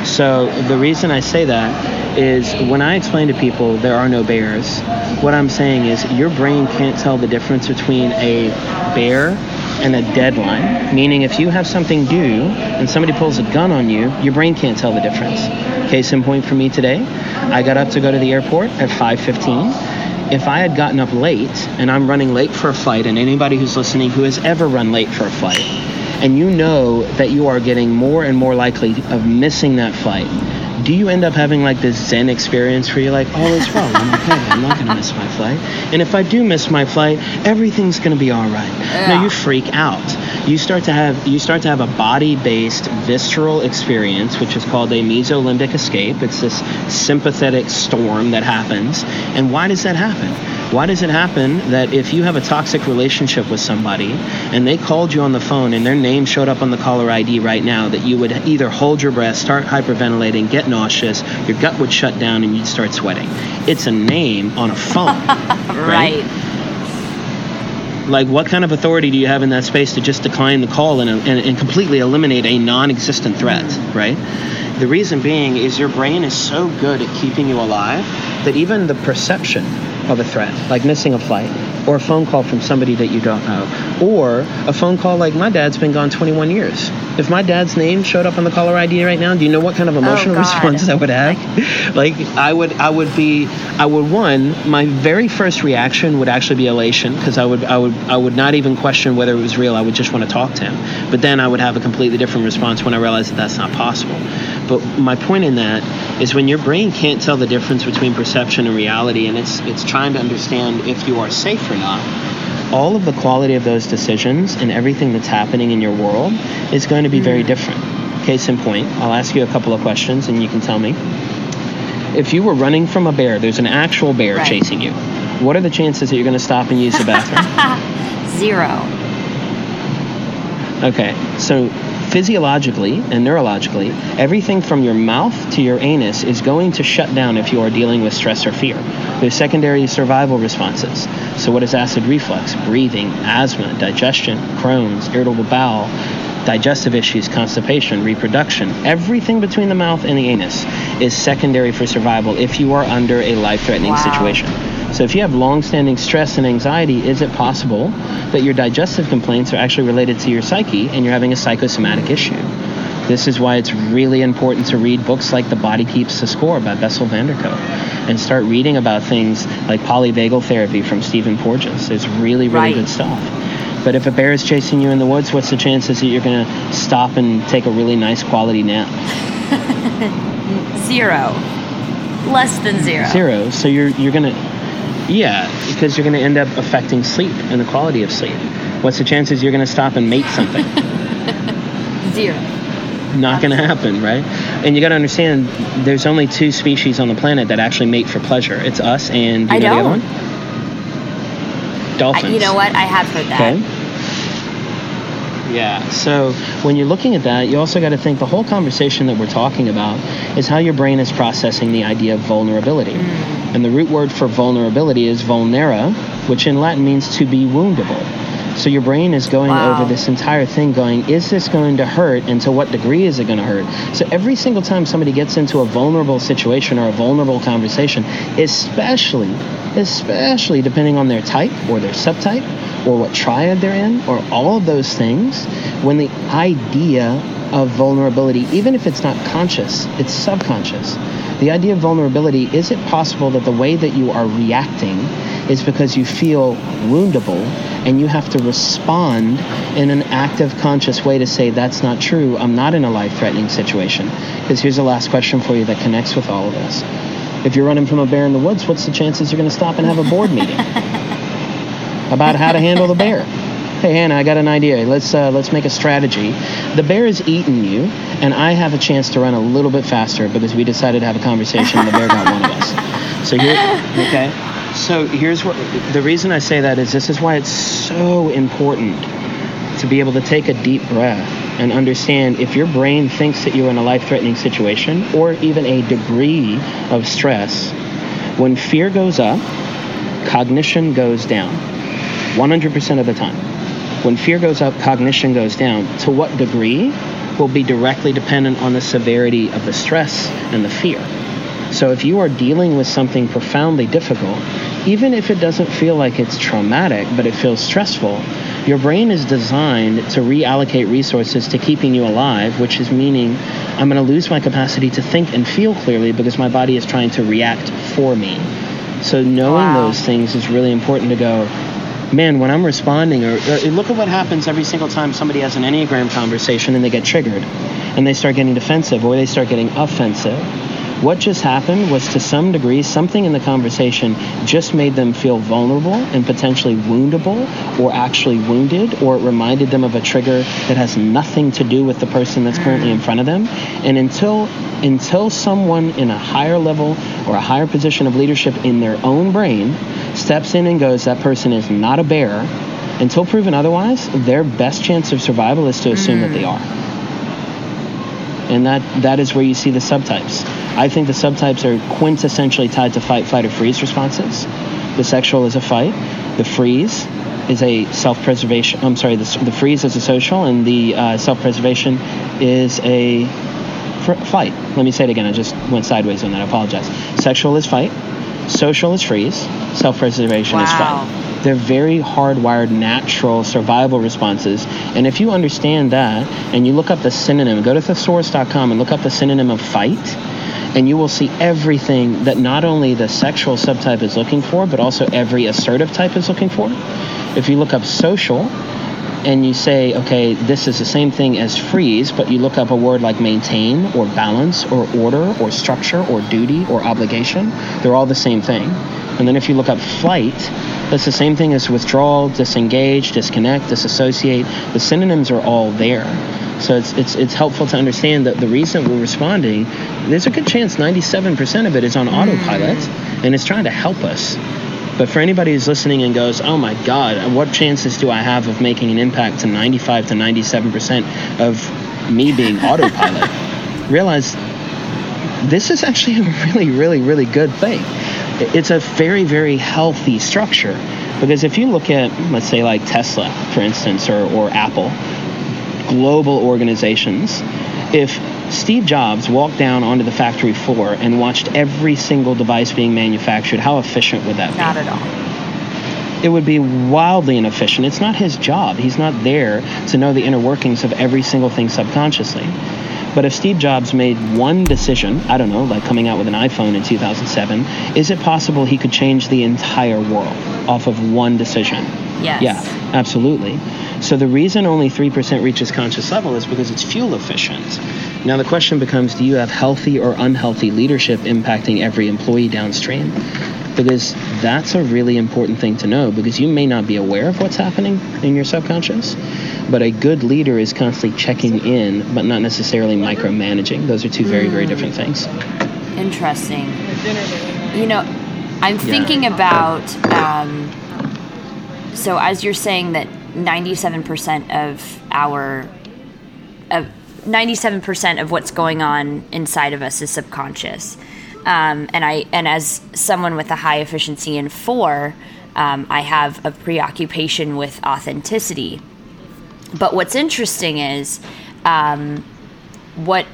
S2: So the reason I say that is when I explain to people there are no bears, what I'm saying is your brain can't tell the difference between a bear and a deadline. Meaning if you have something due and somebody pulls a gun on you, your brain can't tell the difference. Case in point for me today, I got up to go to the airport at 5:15 if I had gotten up late and I'm running late for a flight, and anybody who's listening who has ever run late for a flight, and you know that you are getting more and more likely of missing that flight, do you end up having like this Zen experience where you're like, oh, it's well, I'm okay, I'm not gonna miss my flight. And if I do miss my flight, everything's gonna be all right. Yeah. No, you freak out. You start to have you start to have a body-based visceral experience, which is called a mesolimbic escape. It's this sympathetic storm that happens. And why does that happen? Why does it happen that if you have a toxic relationship with somebody and they called you on the phone and their name showed up on the caller ID right now, that you would either hold your breath, start hyperventilating, get nauseous, your gut would shut down, and you'd start sweating? It's a name on a phone.
S1: right?
S2: right? Like, what kind of authority do you have in that space to just decline the call and, and, and completely eliminate a non existent threat, mm-hmm. right? The reason being is your brain is so good at keeping you alive that even the perception of a threat, like missing a flight, or a phone call from somebody that you don't know, or a phone call like my dad's been gone 21 years. If my dad's name showed up on the caller ID right now, do you know what kind of oh, emotional oh, response I would have? like I would, I would be, I would one, my very first reaction would actually be elation because I would, I would, I would not even question whether it was real. I would just want to talk to him. But then I would have a completely different response when I realized that that's not possible. But my point in that is when your brain can't tell the difference between perception and reality, and it's it's trying to understand if you are safe or not. All of the quality of those decisions and everything that's happening in your world is going to be very mm. different. Case in point, I'll ask you a couple of questions and you can tell me. If you were running from a bear, there's an actual bear right. chasing you. What are the chances that you're going to stop and use the bathroom?
S1: Zero.
S2: Okay, so physiologically and neurologically, everything from your mouth to your anus is going to shut down if you are dealing with stress or fear. There's secondary survival responses. So, what is acid reflux? Breathing, asthma, digestion, Crohn's, irritable bowel, digestive issues, constipation, reproduction, everything between the mouth and the anus is secondary for survival if you are under a life threatening wow. situation. So, if you have long standing stress and anxiety, is it possible that your digestive complaints are actually related to your psyche and you're having a psychosomatic issue? This is why it's really important to read books like The Body Keeps the Score by Bessel van der Kolk and start reading about things like polyvagal therapy from Stephen Porges. It's really, really
S1: right.
S2: good stuff. But if a bear is chasing you in the woods, what's the chances that you're going to stop and take a really nice quality nap?
S1: zero. Less than zero.
S2: Zero. So you're you're going to yeah, because you're going to end up affecting sleep and the quality of sleep. What's the chances you're going to stop and mate something?
S1: Zero.
S2: Not going to happen, right? And you got to understand, there's only two species on the planet that actually mate for pleasure. It's us and you
S1: I
S2: know the other one. Dolphins.
S1: I, you know what? I have heard that.
S2: Okay. Yeah. So when you're looking at that, you also got to think the whole conversation that we're talking about is how your brain is processing the idea of vulnerability. Mm. And the root word for vulnerability is vulnera, which in Latin means to be woundable. So your brain is going
S1: Wow.
S2: over this entire thing going, is this going to hurt and to what degree is it going to hurt? So every single time somebody gets into a vulnerable situation or a vulnerable conversation, especially especially depending on their type or their subtype or what triad they're in or all of those things, when the idea of vulnerability, even if it's not conscious, it's subconscious. The idea of vulnerability, is it possible that the way that you are reacting is because you feel woundable and you have to respond in an active, conscious way to say, that's not true, I'm not in a life threatening situation? Because here's the last question for you that connects with all of this. If you're running from a bear in the woods, what's the chances you're going to stop and have a board meeting about how to handle the bear? Hey Hannah, I got an idea. Let's uh, let's make a strategy. The bear is eating you, and I have a chance to run a little bit faster because we decided to have a conversation. and The bear got one of us. So here, okay. So here's what the reason I say that is this is why it's so important to be able to take a deep breath and understand if your brain thinks that you're in a life-threatening situation or even a degree of stress, when fear goes up, cognition goes down. 100% of the time. When fear goes up, cognition goes down. To what degree will be directly dependent on the severity of the stress and the fear. So if you are dealing with something profoundly difficult, even if it doesn't feel like it's traumatic, but it feels stressful, your brain is designed to reallocate resources to keeping you alive, which is meaning I'm going to lose my capacity to think and feel clearly because my body is trying to react for me. So knowing
S1: Wow.
S2: those things is really important to go, man, when I'm responding, or, or look at what happens every single time somebody has an Enneagram conversation and they get triggered and they start getting defensive or they start getting offensive. What just happened was to some degree, something in the conversation just made them feel vulnerable and potentially woundable or actually wounded, or it reminded them of a trigger that has nothing to do with the person that's currently in front of them. And until until someone in a higher level or a higher position of leadership in their own brain steps in and goes, that person is not a bear, until proven otherwise, their best chance of survival is to assume that they hmm. are. And that, that is where you see the subtypes. I think the subtypes are quintessentially tied to fight, flight, or freeze responses. The sexual is a fight. The freeze is a self-preservation. I'm sorry. The, the freeze is a social, and the uh, self-preservation is a fr- fight. Let me say it again. I just went sideways on that. I apologize. Sexual is fight. Social is freeze. Self-preservation is fight. They're very hardwired, natural survival responses. And if you understand that, and you look up the synonym, go to thesaurus.com and look up the synonym of fight, and you will see everything that not only the sexual subtype is looking for, but also every assertive type is looking for. If you look up social, and you say, okay, this is the same thing as freeze, but you look up a word like maintain or balance or order or structure or duty or obligation, they're all the same thing. And then if you look up flight, that's the same thing as withdrawal, disengage, disconnect, disassociate. The synonyms are all there. So it's, it's, it's helpful to understand that the reason we're responding, there's a good chance 97% of it is on autopilot mm. and it's trying to help us. But for anybody who's listening and goes, oh my God, what chances do I have of making an impact to 95 to 97% of me being autopilot? Realize this is actually a really, really, really good thing. It's a very, very healthy structure. Because if you look at, let's say, like Tesla, for instance, or, or Apple, global organizations, if Steve Jobs walked down onto the factory floor and watched every single device being manufactured, how efficient would that be?
S1: Not at all.
S2: it would be wildly inefficient. It's not his job. He's not there to know the inner workings of every single thing subconsciously. But if Steve Jobs made one decision, I don't know, like coming out with an iPhone in 2007, is it possible he could change the entire world off of one decision?
S1: Yes.
S2: Yeah, absolutely. So the reason only 3% reaches conscious level is because it's fuel efficient. Now the question becomes do you have healthy or unhealthy leadership impacting every employee downstream? Because that's a really important thing to know because you may not be aware of what's happening in your subconscious, But a good leader is constantly checking in, but not necessarily micromanaging. Those are two very, very different things.
S1: Interesting. You know, I'm yeah. thinking about. Um, so as you're saying that 97% of our of 97% of what's going on inside of us is subconscious. Um, and I and as someone with a high efficiency in four, um, I have a preoccupation with authenticity. But what's interesting is um, what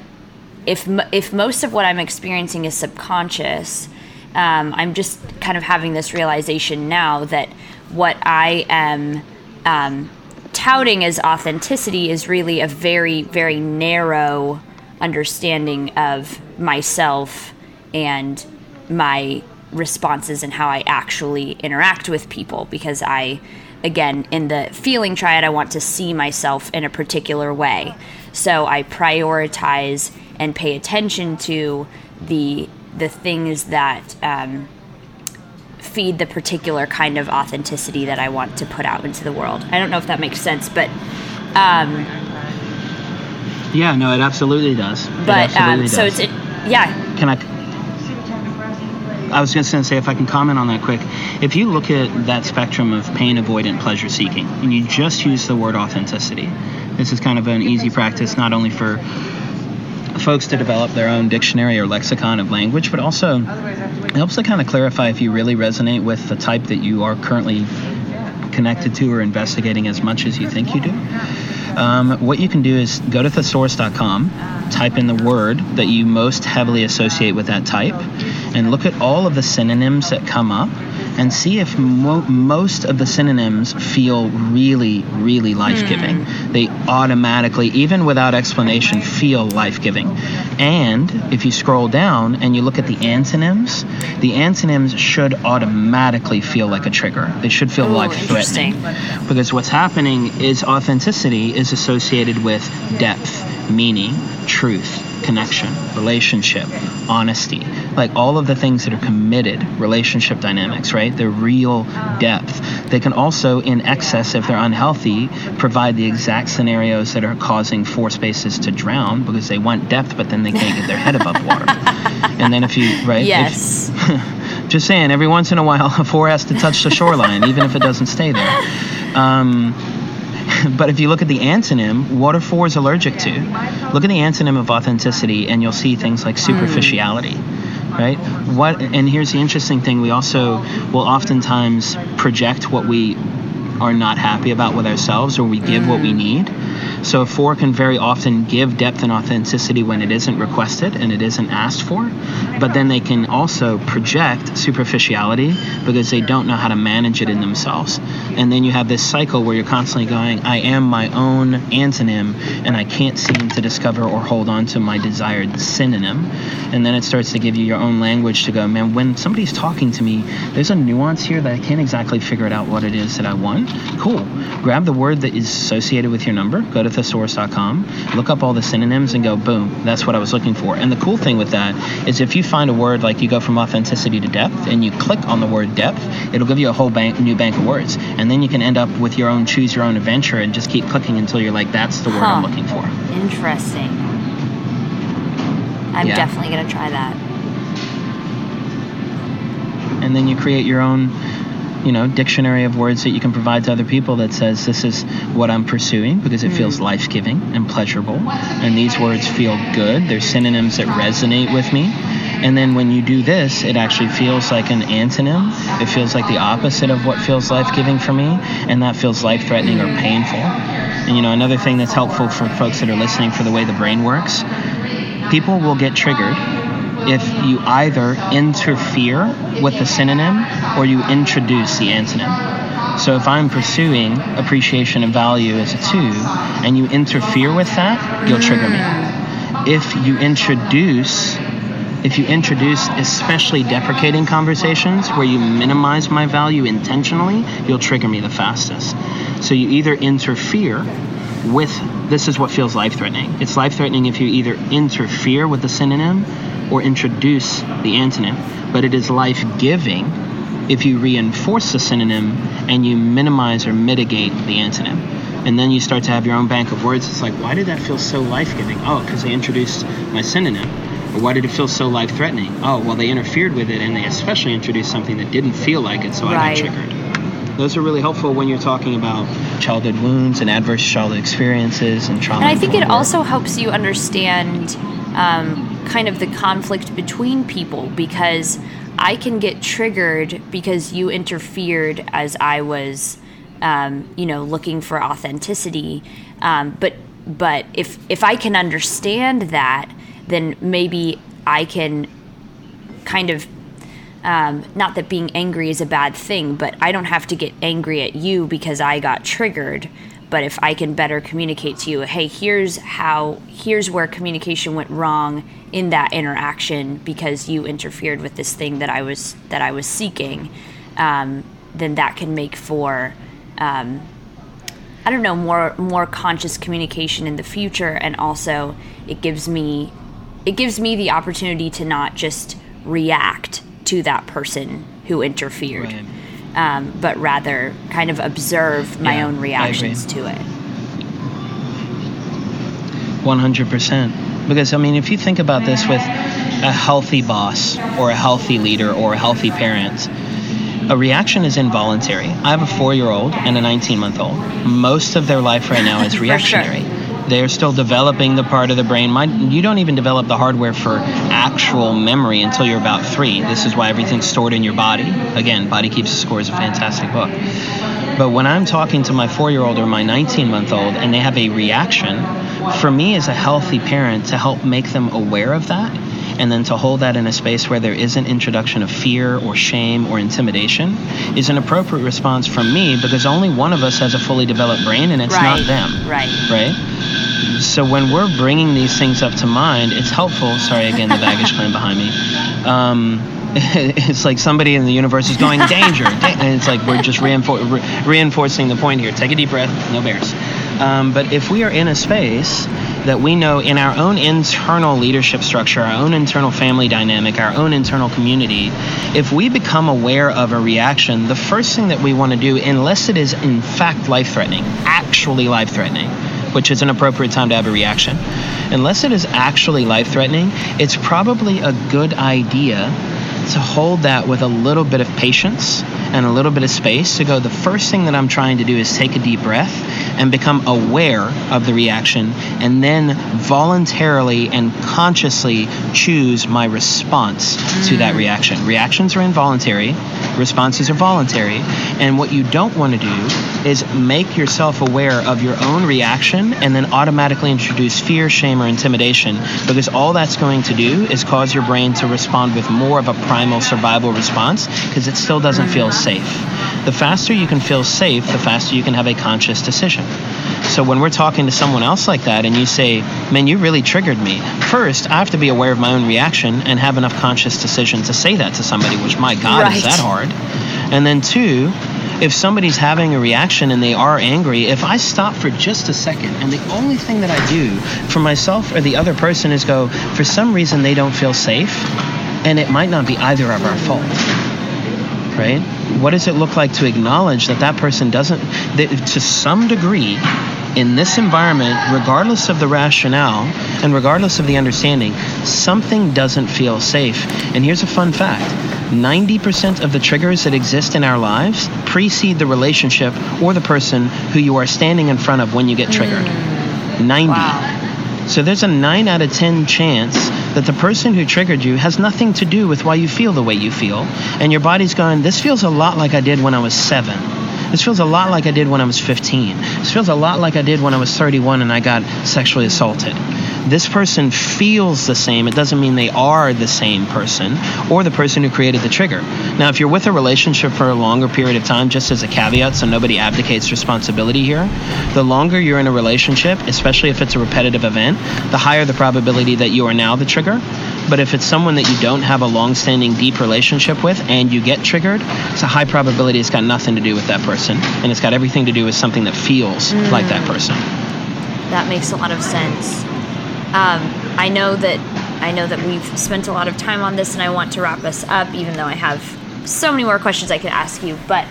S1: if if most of what I'm experiencing is subconscious. Um, I'm just kind of having this realization now that what I am um, touting as authenticity is really a very, very narrow understanding of myself and my responses and how I actually interact with people because I again in the feeling triad I want to see myself in a particular way. So I prioritize and pay attention to the the things that um, feed the particular kind of authenticity that I want to put out into the world. I don't know if that makes sense, but. Um,
S2: yeah, no, it absolutely does.
S1: But
S2: it absolutely
S1: um, so
S2: does.
S1: it's it, yeah.
S2: Can I? I was just going to say, if I can comment on that quick, if you look at that spectrum of pain avoidant, pleasure seeking, and you just use the word authenticity, this is kind of an easy practice not only for folks to develop their own dictionary or lexicon of language, but also it helps to kind of clarify if you really resonate with the type that you are currently connected to or investigating as much as you think you do. Um, what you can do is go to thesaurus.com, type in the word that you most heavily associate with that type, and look at all of the synonyms that come up and see if mo- most of the synonyms feel really, really life giving. Mm. They automatically, even without explanation, feel life giving. And if you scroll down and you look at the antonyms, the antonyms should automatically feel like a trigger. They should feel life threatening. Because what's happening is authenticity is associated with depth, meaning, truth connection, relationship, honesty, like all of the things that are committed relationship dynamics, right? The real depth. They can also, in excess, if they're unhealthy, provide the exact scenarios that are causing four spaces to drown because they want depth, but then they can't get their head above water. and then if you, right?
S1: Yes.
S2: If, just saying, every once in a while, a four has to touch the shoreline, even if it doesn't stay there. Um, but if you look at the antonym, what are fours allergic to? Look at the antonym of authenticity, and you'll see things like superficiality. Mm. Right? What? And here's the interesting thing: we also will oftentimes project what we are not happy about with ourselves, or we give what we mm. need so a four can very often give depth and authenticity when it isn't requested and it isn't asked for, but then they can also project superficiality because they don't know how to manage it in themselves. And then you have this cycle where you're constantly going, I am my own antonym and I can't seem to discover or hold on to my desired synonym. And then it starts to give you your own language to go, man, when somebody's talking to me, there's a nuance here that I can't exactly figure it out what it is that I want. Cool. Grab the word that is associated with your number, go to thesaurus.com, look up all the synonyms, and go, boom, that's what I was looking for. And the cool thing with that is if you find a word like you go from authenticity to depth and you click on the word depth, it'll give you a whole bank, new bank of words. And then you can end up with your own choose your own adventure and just keep clicking until you're like, that's the word huh. I'm looking for.
S1: Interesting. I'm yeah. definitely going to try that.
S2: And then you create your own you know dictionary of words that you can provide to other people that says this is what I'm pursuing because it mm. feels life-giving and pleasurable. And these words feel good. They're synonyms that resonate with me. And then when you do this it actually feels like an antonym. It feels like the opposite of what feels life-giving for me. And that feels life-threatening or painful. And you know another thing that's helpful for folks that are listening for the way the brain works people will get triggered if you either interfere with the synonym or you introduce the antonym. So if I'm pursuing appreciation and value as a two and you interfere with that, you'll trigger me. If you introduce if you introduce especially deprecating conversations where you minimize my value intentionally, you'll trigger me the fastest. So you either interfere with this is what feels life threatening. It's life threatening if you either interfere with the synonym or introduce the antonym, but it is life giving if you reinforce the synonym and you minimize or mitigate the antonym. And then you start to have your own bank of words. It's like, why did that feel so life giving? Oh, because they introduced my synonym. Or why did it feel so life threatening? Oh, well, they interfered with it and they especially introduced something that didn't feel like it, so
S1: Right.
S2: I got triggered. Those are really helpful when you're talking about childhood wounds and adverse childhood experiences and trauma.
S1: And I think it
S2: work.
S1: also helps you understand um, kind of the conflict between people because I can get triggered because you interfered as I was, um, you know, looking for authenticity. Um, but but if if I can understand that, then maybe I can kind of um, not that being angry is a bad thing, but I don't have to get angry at you because I got triggered. But if I can better communicate to you, hey, here's how, here's where communication went wrong in that interaction because you interfered with this thing that I was that I was seeking, um, then that can make for, um, I don't know, more more conscious communication in the future, and also it gives me it gives me the opportunity to not just react to that person who interfered,
S2: Right.
S1: Um, but rather kind of observe my
S2: Yeah,
S1: own reactions to it.
S2: 100%. Because, I mean, if you think about this with a healthy boss or a healthy leader or a healthy parent, a reaction is involuntary. I have a four year old and a 19 month old. Most of their life right now is
S1: sure.
S2: They're still developing the part of the brain. My, you don't even develop the hardware for actual memory until you're about three. This is why everything's stored in your body. Again, Body Keeps the Score is a fantastic book. But when I'm talking to my four year old or my 19 month old and they have a reaction, for me as a healthy parent to help make them aware of that and then to hold that in a space where there isn't introduction of fear or shame or intimidation is an appropriate response from me because only one of us has a fully developed brain and it's
S1: right.
S2: not them
S1: Right.
S2: right? So when we're bringing these things up to mind, it's helpful. Sorry again, the baggage claim behind me. Um, it's like somebody in the universe is going danger, and it's like we're just reinfor- re- reinforcing the point here. Take a deep breath, no bears. Um, but if we are in a space that we know in our own internal leadership structure, our own internal family dynamic, our own internal community, if we become aware of a reaction, the first thing that we want to do, unless it is in fact life threatening, actually life threatening, which is an appropriate time to have a reaction, unless it is actually life threatening, it's probably a good idea to hold that with a little bit of patience and a little bit of space to go the first thing that i'm trying to do is take a deep breath and become aware of the reaction and then voluntarily and consciously choose my response to that mm. reaction. Reactions are involuntary responses are voluntary and what you don't want to do is make yourself aware of your own reaction and then automatically introduce fear shame or intimidation because all that's going to do is cause your brain to respond with more of a primal survival response because it still doesn't feel safe. The faster you can feel safe, the faster you can have a conscious decision. So when we're talking to someone else like that and you say, man, you really triggered me, first, I have to be aware of my own reaction and have enough conscious decision to say that to somebody, which my God,
S1: Right.
S2: is that hard? And then two, if somebody's having a reaction and they are angry, if I stop for just a second and the only thing that I do for myself or the other person is go, for some reason they don't feel safe, and it might not be either of our fault right? What does it look like to acknowledge that that person doesn't, that to some degree, in this environment, regardless of the rationale and regardless of the understanding, something doesn't feel safe. And here's a fun fact 90% of the triggers that exist in our lives precede the relationship or the person who you are standing in front of when you get triggered. 90.
S1: Wow.
S2: So there's a 9 out of 10 chance that the person who triggered you has nothing to do with why you feel the way you feel. And your body's going, this feels a lot like I did when I was 7. This feels a lot like I did when I was 15. This feels a lot like I did when I was 31 and I got sexually assaulted. This person feels the same. It doesn't mean they are the same person or the person who created the trigger. Now, if you're with a relationship for a longer period of time, just as a caveat so nobody abdicates responsibility here, the longer you're in a relationship, especially if it's a repetitive event, the higher the probability that you are now the trigger. But if it's someone that you don't have a long-standing deep relationship with and you get triggered, it's a high probability it's got nothing to do with that person and it's got everything to do with something that feels like that person.
S1: That makes a lot of sense. Um, I know that I know that we've spent a lot of time on this, and I want to wrap us up, even though I have so many more questions I could ask you. But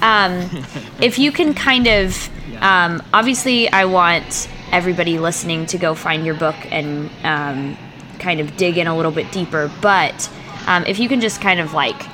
S1: um, if you can kind of um, obviously, I want everybody listening to go find your book and um, kind of dig in a little bit deeper. But um, if you can just kind of like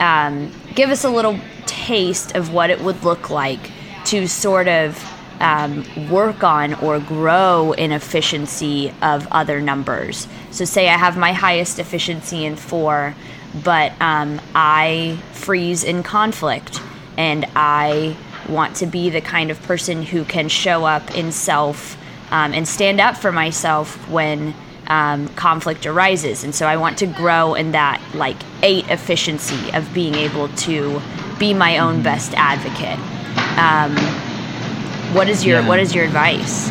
S1: um, give us a little taste of what it would look like to sort of um, work on or grow in efficiency of other numbers. So, say I have my highest efficiency in four, but um, I freeze in conflict and I want to be the kind of person who can show up in self um, and stand up for myself when um, conflict arises. And so I want to grow in that like eight efficiency of being able to be my own best advocate. Um, what is your yeah. What is your advice?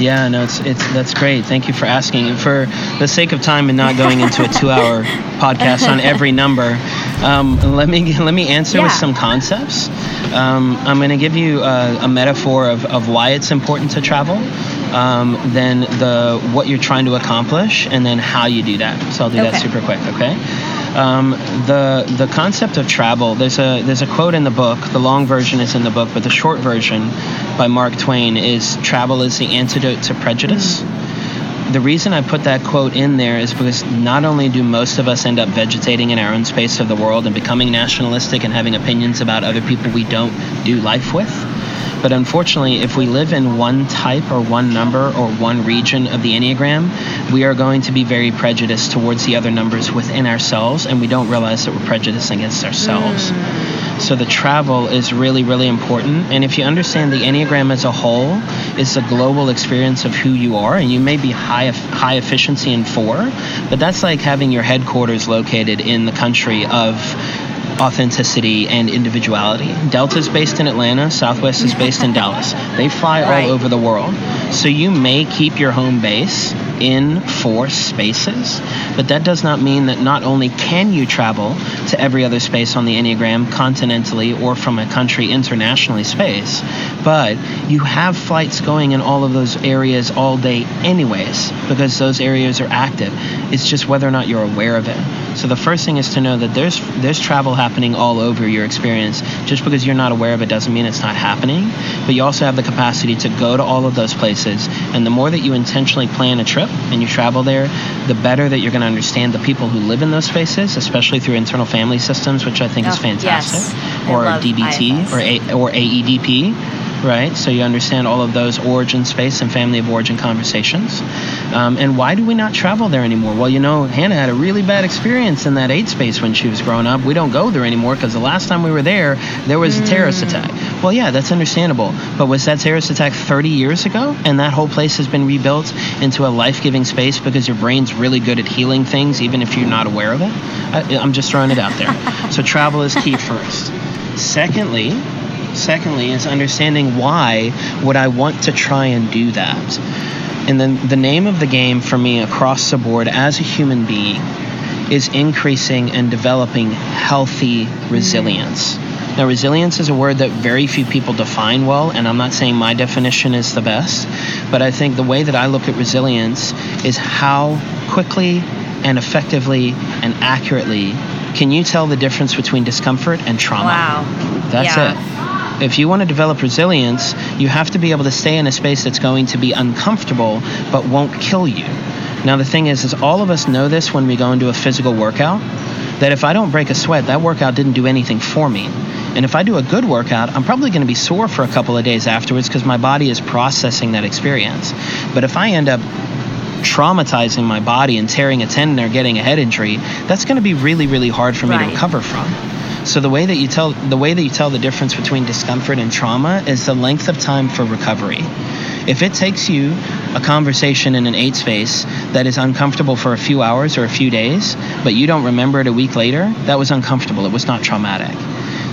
S2: Yeah, no, it's it's that's great. Thank you for asking. And for the sake of time and not going into a two-hour podcast on every number, um, let me let me answer yeah. with some concepts. Um, I'm going to give you a, a metaphor of, of why it's important to travel. Um, then the what you're trying to accomplish, and then how you do that. So I'll do okay. that super quick. Okay. Um, the the concept of travel. There's a there's a quote in the book. The long version is in the book, but the short version by Mark Twain is travel is the antidote to prejudice. Mm-hmm. The reason I put that quote in there is because not only do most of us end up vegetating in our own space of the world and becoming nationalistic and having opinions about other people we don't do life with, but unfortunately, if we live in one type or one number or one region of the Enneagram, we are going to be very prejudiced towards the other numbers within ourselves, and we don't realize that we're prejudiced against ourselves. Mm. So the travel is really, really important. And if you understand the Enneagram as a whole it's a global experience of who you are, and you may be high high efficiency in four, but that's like having your headquarters located in the country of authenticity and individuality. Delta is based in Atlanta, Southwest is based in Dallas. They fly right. all over the world. So you may keep your home base in four spaces, but that does not mean that not only can you travel to every other space on the Enneagram continentally or from a country internationally space, but you have flights going in all of those areas all day anyways because those areas are active. It's just whether or not you're aware of it. So the first thing is to know that there's there's travel happening all over your experience. Just because you're not aware of it doesn't mean it's not happening. But you also have the capacity to go to all of those places. And the more that you intentionally plan a trip and you travel there, the better that you're going to understand the people who live in those spaces, especially through internal family systems, which I think oh, is fantastic,
S1: yes.
S2: or DBT or A- or AEDP right? So you understand all of those origin space and family of origin conversations. Um, and why do we not travel there anymore? Well, you know, Hannah had a really bad experience in that eight space when she was growing up. We don't go there anymore because the last time we were there, there was mm. a terrorist mm. attack. Well, yeah, that's understandable. But was that terrorist attack 30 years ago? And that whole place has been rebuilt into a life giving space because your brain's really good at healing things, even if you're not aware of it? I, I'm just throwing it out there. so travel is key first. Secondly, Secondly, is understanding why would I want to try and do that. And then the name of the game for me across the board as a human being is increasing and developing healthy mm-hmm. resilience. Now, resilience is a word that very few people define well, and I'm not saying my definition is the best, but I think the way that I look at resilience is how quickly and effectively and accurately can you tell the difference between discomfort and trauma?
S1: Wow.
S2: That's
S1: yeah.
S2: it. If you want to develop resilience, you have to be able to stay in a space that's going to be uncomfortable but won't kill you. Now the thing is is all of us know this when we go into a physical workout that if I don't break a sweat, that workout didn't do anything for me. And if I do a good workout, I'm probably going to be sore for a couple of days afterwards because my body is processing that experience. But if I end up traumatizing my body and tearing a tendon or getting a head injury, that's going to be really, really hard for me right. to recover from. So the way that you tell the way that you tell the difference between discomfort and trauma is the length of time for recovery. If it takes you a conversation in an eight space that is uncomfortable for a few hours or a few days, but you don't remember it a week later, that was uncomfortable. It was not traumatic.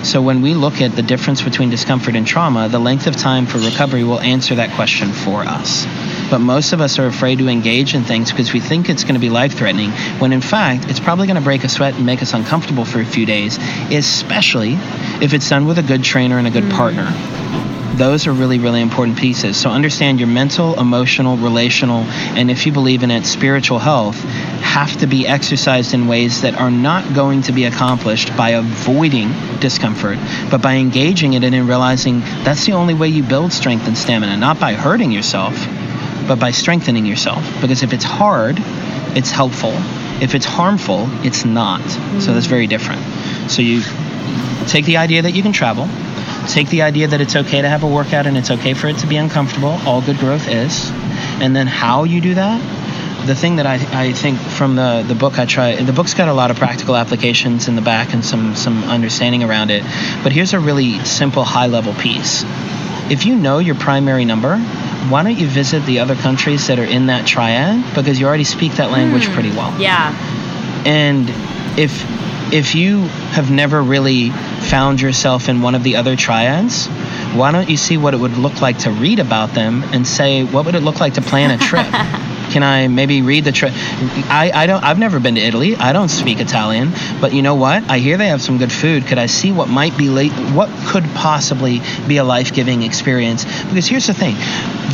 S2: So when we look at the difference between discomfort and trauma, the length of time for recovery will answer that question for us. But most of us are afraid to engage in things because we think it's going to be life threatening, when in fact, it's probably going to break a sweat and make us uncomfortable for a few days, especially if it's done with a good trainer and a good mm. partner. Those are really, really important pieces. So understand your mental, emotional, relational, and if you believe in it, spiritual health have to be exercised in ways that are not going to be accomplished by avoiding discomfort, but by engaging in it and realizing that's the only way you build strength and stamina, not by hurting yourself, but by strengthening yourself. Because if it's hard, it's helpful. If it's harmful, it's not. Mm. So that's very different. So you take the idea that you can travel, take the idea that it's okay to have a workout and it's okay for it to be uncomfortable. All good growth is. And then how you do that the thing that I, I think from the, the book I try the book's got a lot of practical applications in the back and some some understanding around it. But here's a really simple high level piece. If you know your primary number why don't you visit the other countries that are in that triad? Because you already speak that language mm, pretty well.
S1: Yeah.
S2: And if if you have never really found yourself in one of the other triads why don't you see what it would look like to read about them and say what would it look like to plan a trip Can I maybe read the? Tra- I I don't. I've never been to Italy. I don't speak Italian. But you know what? I hear they have some good food. Could I see what might be late? What could possibly be a life giving experience? Because here's the thing: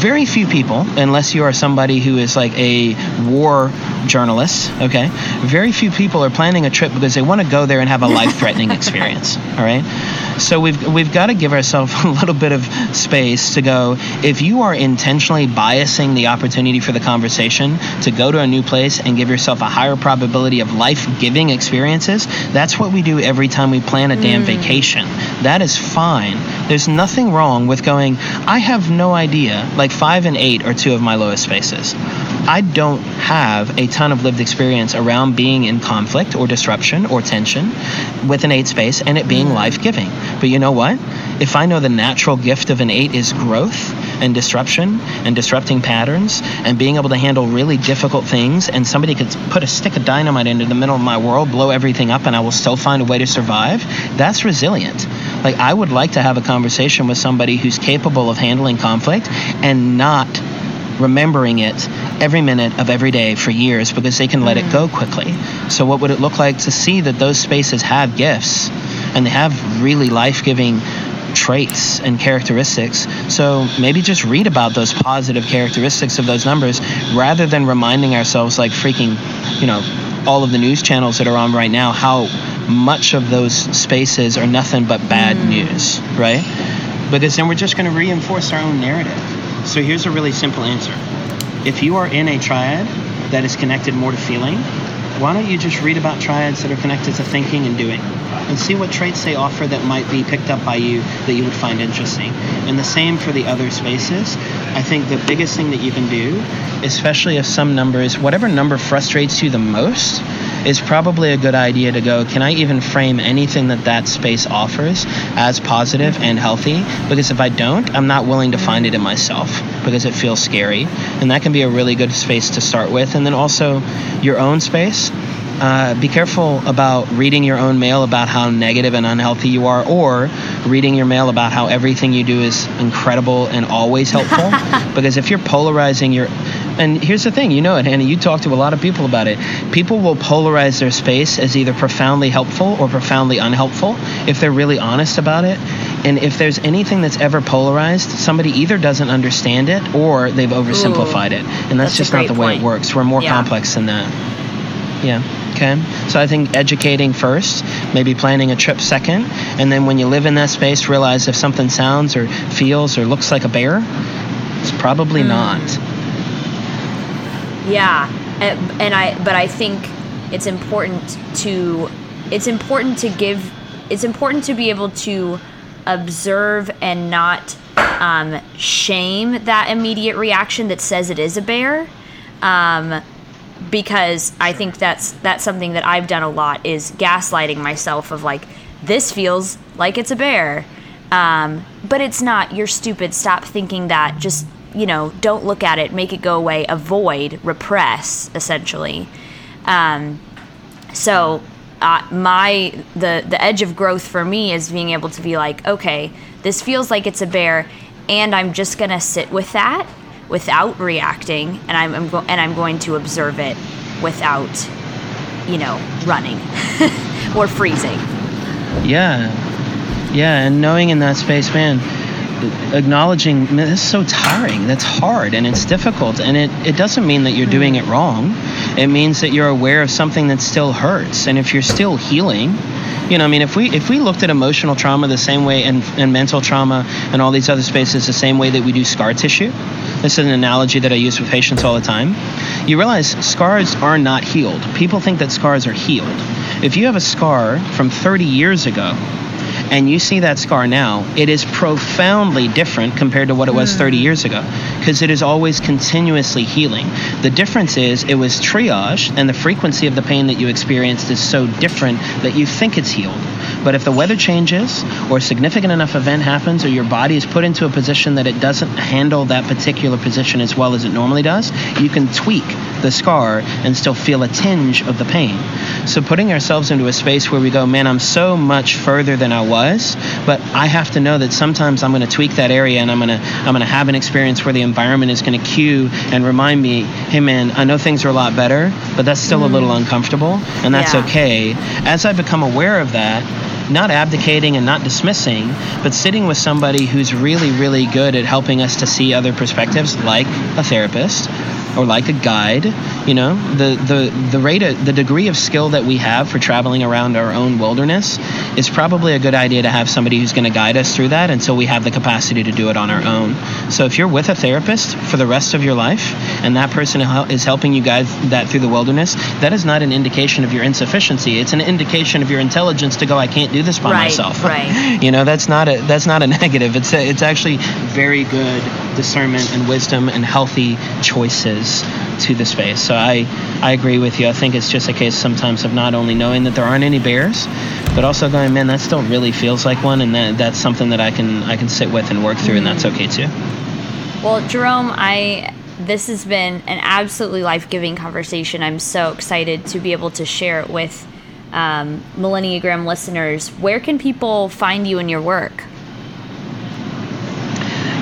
S2: very few people, unless you are somebody who is like a war journalist, okay, very few people are planning a trip because they want to go there and have a life threatening experience. All right. So we've we've got to give ourselves a little bit of space to go. If you are intentionally biasing the opportunity for the conversation to go to a new place and give yourself a higher probability of life-giving experiences, that's what we do every time we plan a damn mm. vacation. That is fine. There's nothing wrong with going. I have no idea. Like five and eight are two of my lowest spaces. I don't have a ton of lived experience around being in conflict or disruption or tension with an eight space and it being mm. life giving. But you know what? If I know the natural gift of an eight is growth and disruption and disrupting patterns and being able to handle really difficult things, and somebody could put a stick of dynamite into the middle of my world, blow everything up, and I will still find a way to survive, that's resilient. Like, I would like to have a conversation with somebody who's capable of handling conflict and not remembering it every minute of every day for years because they can let mm. it go quickly. So, what would it look like to see that those spaces have gifts and they have really life giving traits and characteristics? So, maybe just read about those positive characteristics of those numbers rather than reminding ourselves, like freaking, you know, all of the news channels that are on right now, how much of those spaces are nothing but bad mm. news, right? Because then we're just going to reinforce our own narrative. So here's a really simple answer. If you are in a triad that is connected more to feeling, why don't you just read about triads that are connected to thinking and doing and see what traits they offer that might be picked up by you that you would find interesting. And the same for the other spaces. I think the biggest thing that you can do, especially if some number is whatever number frustrates you the most, is probably a good idea to go, can I even frame anything that that space offers as positive and healthy? Because if I don't, I'm not willing to find it in myself because it feels scary. And that can be a really good space to start with. And then also your own space. Uh, be careful about reading your own mail about how negative and unhealthy you are, or reading your mail about how everything you do is incredible and always helpful. because if you're polarizing your and here's the thing, you know it, Hannah. You talk to a lot of people about it. People will polarize their space as either profoundly helpful or profoundly unhelpful if they're really honest about it. And if there's anything that's ever polarized, somebody either doesn't understand it or they've oversimplified Ooh, it. And that's, that's just not the way it works. We're more yeah. complex than that. Yeah. Okay. So I think educating first, maybe planning a trip second, and then when you live in that space, realize if something sounds or feels or looks like a bear, it's probably mm. not.
S1: Yeah, and I but I think it's important to it's important to give it's important to be able to observe and not um, shame that immediate reaction that says it is a bear. Um, because I think that's that's something that I've done a lot is gaslighting myself of like this feels like it's a bear, um, but it's not. You're stupid. Stop thinking that. Just you know, don't look at it, make it go away, avoid, repress, essentially. Um, so uh, my the the edge of growth for me is being able to be like, okay, this feels like it's a bear, and I'm just gonna sit with that without reacting, and I'm, I'm go- and I'm going to observe it without, you know, running or freezing.
S2: Yeah, yeah, and knowing in that space, man acknowledging "Man, this is so tiring. That's hard and it's difficult and it, it doesn't mean that you're doing mm-hmm. it wrong. It means that you're aware of something that still hurts and if you're still healing you know i mean if we if we looked at emotional trauma the same way and, and mental trauma and all these other spaces the same way that we do scar tissue this is an analogy that i use with patients all the time. You realize scars are not healed. People think that scars are healed. If you have a scar from 30 years ago and you see that scar now, it is profoundly different compared to what it was hmm. 30 years ago because it is always continuously healing. The difference is it was triage and the frequency of the pain that you experienced is so different that you think it's healed. But if the weather changes or a significant enough event happens or your body is put into a position that it doesn't handle that particular position as well as it normally does, you can tweak the scar and still feel a tinge of the pain. So putting ourselves into a space where we go, man, I'm so much further than I was, but I have to know that sometimes I'm going to tweak that area and I'm going to I'm going to have an experience where the environment is going to cue and remind me, hey man, I know things are a lot better, but that's still mm. a little uncomfortable, and that's yeah. okay. As I become aware of that, not abdicating and not dismissing, but sitting with somebody who's really, really good at helping us to see other perspectives, like a therapist or like a guide. You know, the the the rate of, the degree of skill that we have for traveling around our own wilderness is probably a good idea to have somebody who's going to guide us through that until we have the capacity to do it on our own. So if you're with a therapist for the rest of your life and that person is helping you guide that through the wilderness, that is not an indication of your insufficiency. It's an indication of your intelligence to go, I can't do this by
S1: right,
S2: myself.
S1: Right.
S2: you know, that's not a that's not a negative. It's a, it's actually very good discernment and wisdom and healthy choices to the space. So I, I agree with you. I think it's just a case sometimes of not only knowing that there aren't any bears, but also going, man, that still really feels like one, and that, that's something that I can I can sit with and work through, and that's mm-hmm. okay too.
S1: Well, Jerome, I this has been an absolutely life giving conversation. I'm so excited to be able to share it with um, Millenniagram listeners. Where can people find you and your work?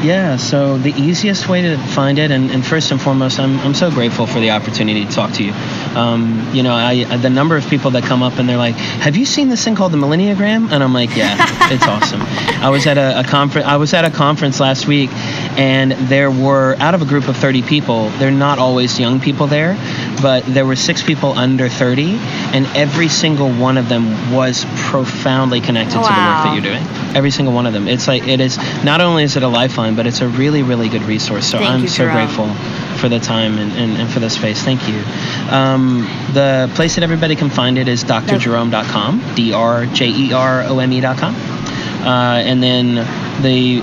S2: Yeah, so the easiest way to find it, and, and, first and foremost, I'm, I'm so grateful for the opportunity to talk to you. Um, you know, I, the number of people that come up and they're like, "Have you seen this thing called the Millenniagram?" And I'm like, "Yeah, it's awesome." I was at a, a conference. I was at a conference last week, and there were out of a group of 30 people. They're not always young people there, but there were six people under 30, and every single one of them was profoundly connected wow. to the work that you're doing. Every single one of them. It's like it is. Not only is it a lifeline, but it's a really, really good resource. So
S1: Thank
S2: I'm
S1: you,
S2: so
S1: Jerome.
S2: grateful for the time and, and, and, for the space. Thank you. Um, the place that everybody can find it is drjerome.com, D R J E R O M E.com. Uh, and then the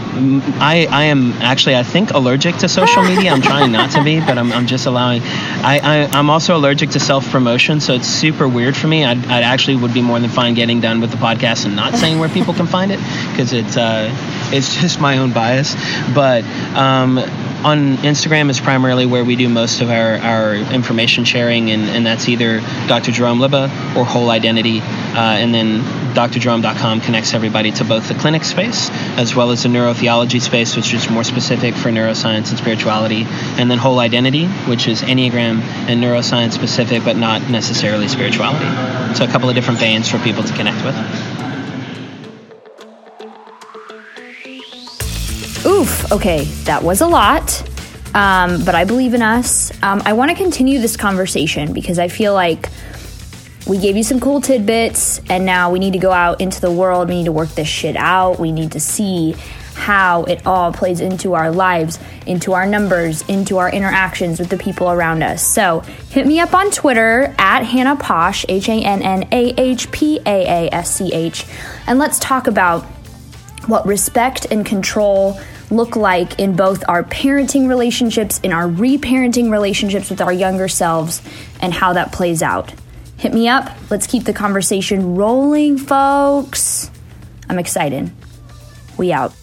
S2: I, I am actually I think allergic to social media. I'm trying not to be, but I'm, I'm just allowing. I, I am also allergic to self promotion, so it's super weird for me. I I actually would be more than fine getting done with the podcast and not saying where people can find it because it's uh it's just my own bias. But um, on Instagram is primarily where we do most of our, our information sharing, and, and that's either Dr. Jerome Lubbe or Whole Identity. Uh, and then drjerome.com connects everybody to both the clinic space as well as the neurotheology space, which is more specific for neuroscience and spirituality, and then whole identity, which is Enneagram and neuroscience specific, but not necessarily spirituality. So a couple of different veins for people to connect with.
S1: Oof, okay, that was a lot. Um, but I believe in us. Um, I want to continue this conversation because I feel like we gave you some cool tidbits, and now we need to go out into the world. We need to work this shit out. We need to see how it all plays into our lives, into our numbers, into our interactions with the people around us. So hit me up on Twitter at Hannah Paasch, H A N N A H P A A S C H, and let's talk about what respect and control look like in both our parenting relationships, in our reparenting relationships with our younger selves, and how that plays out hit me up. Let's keep the conversation rolling, folks. I'm excited. We out.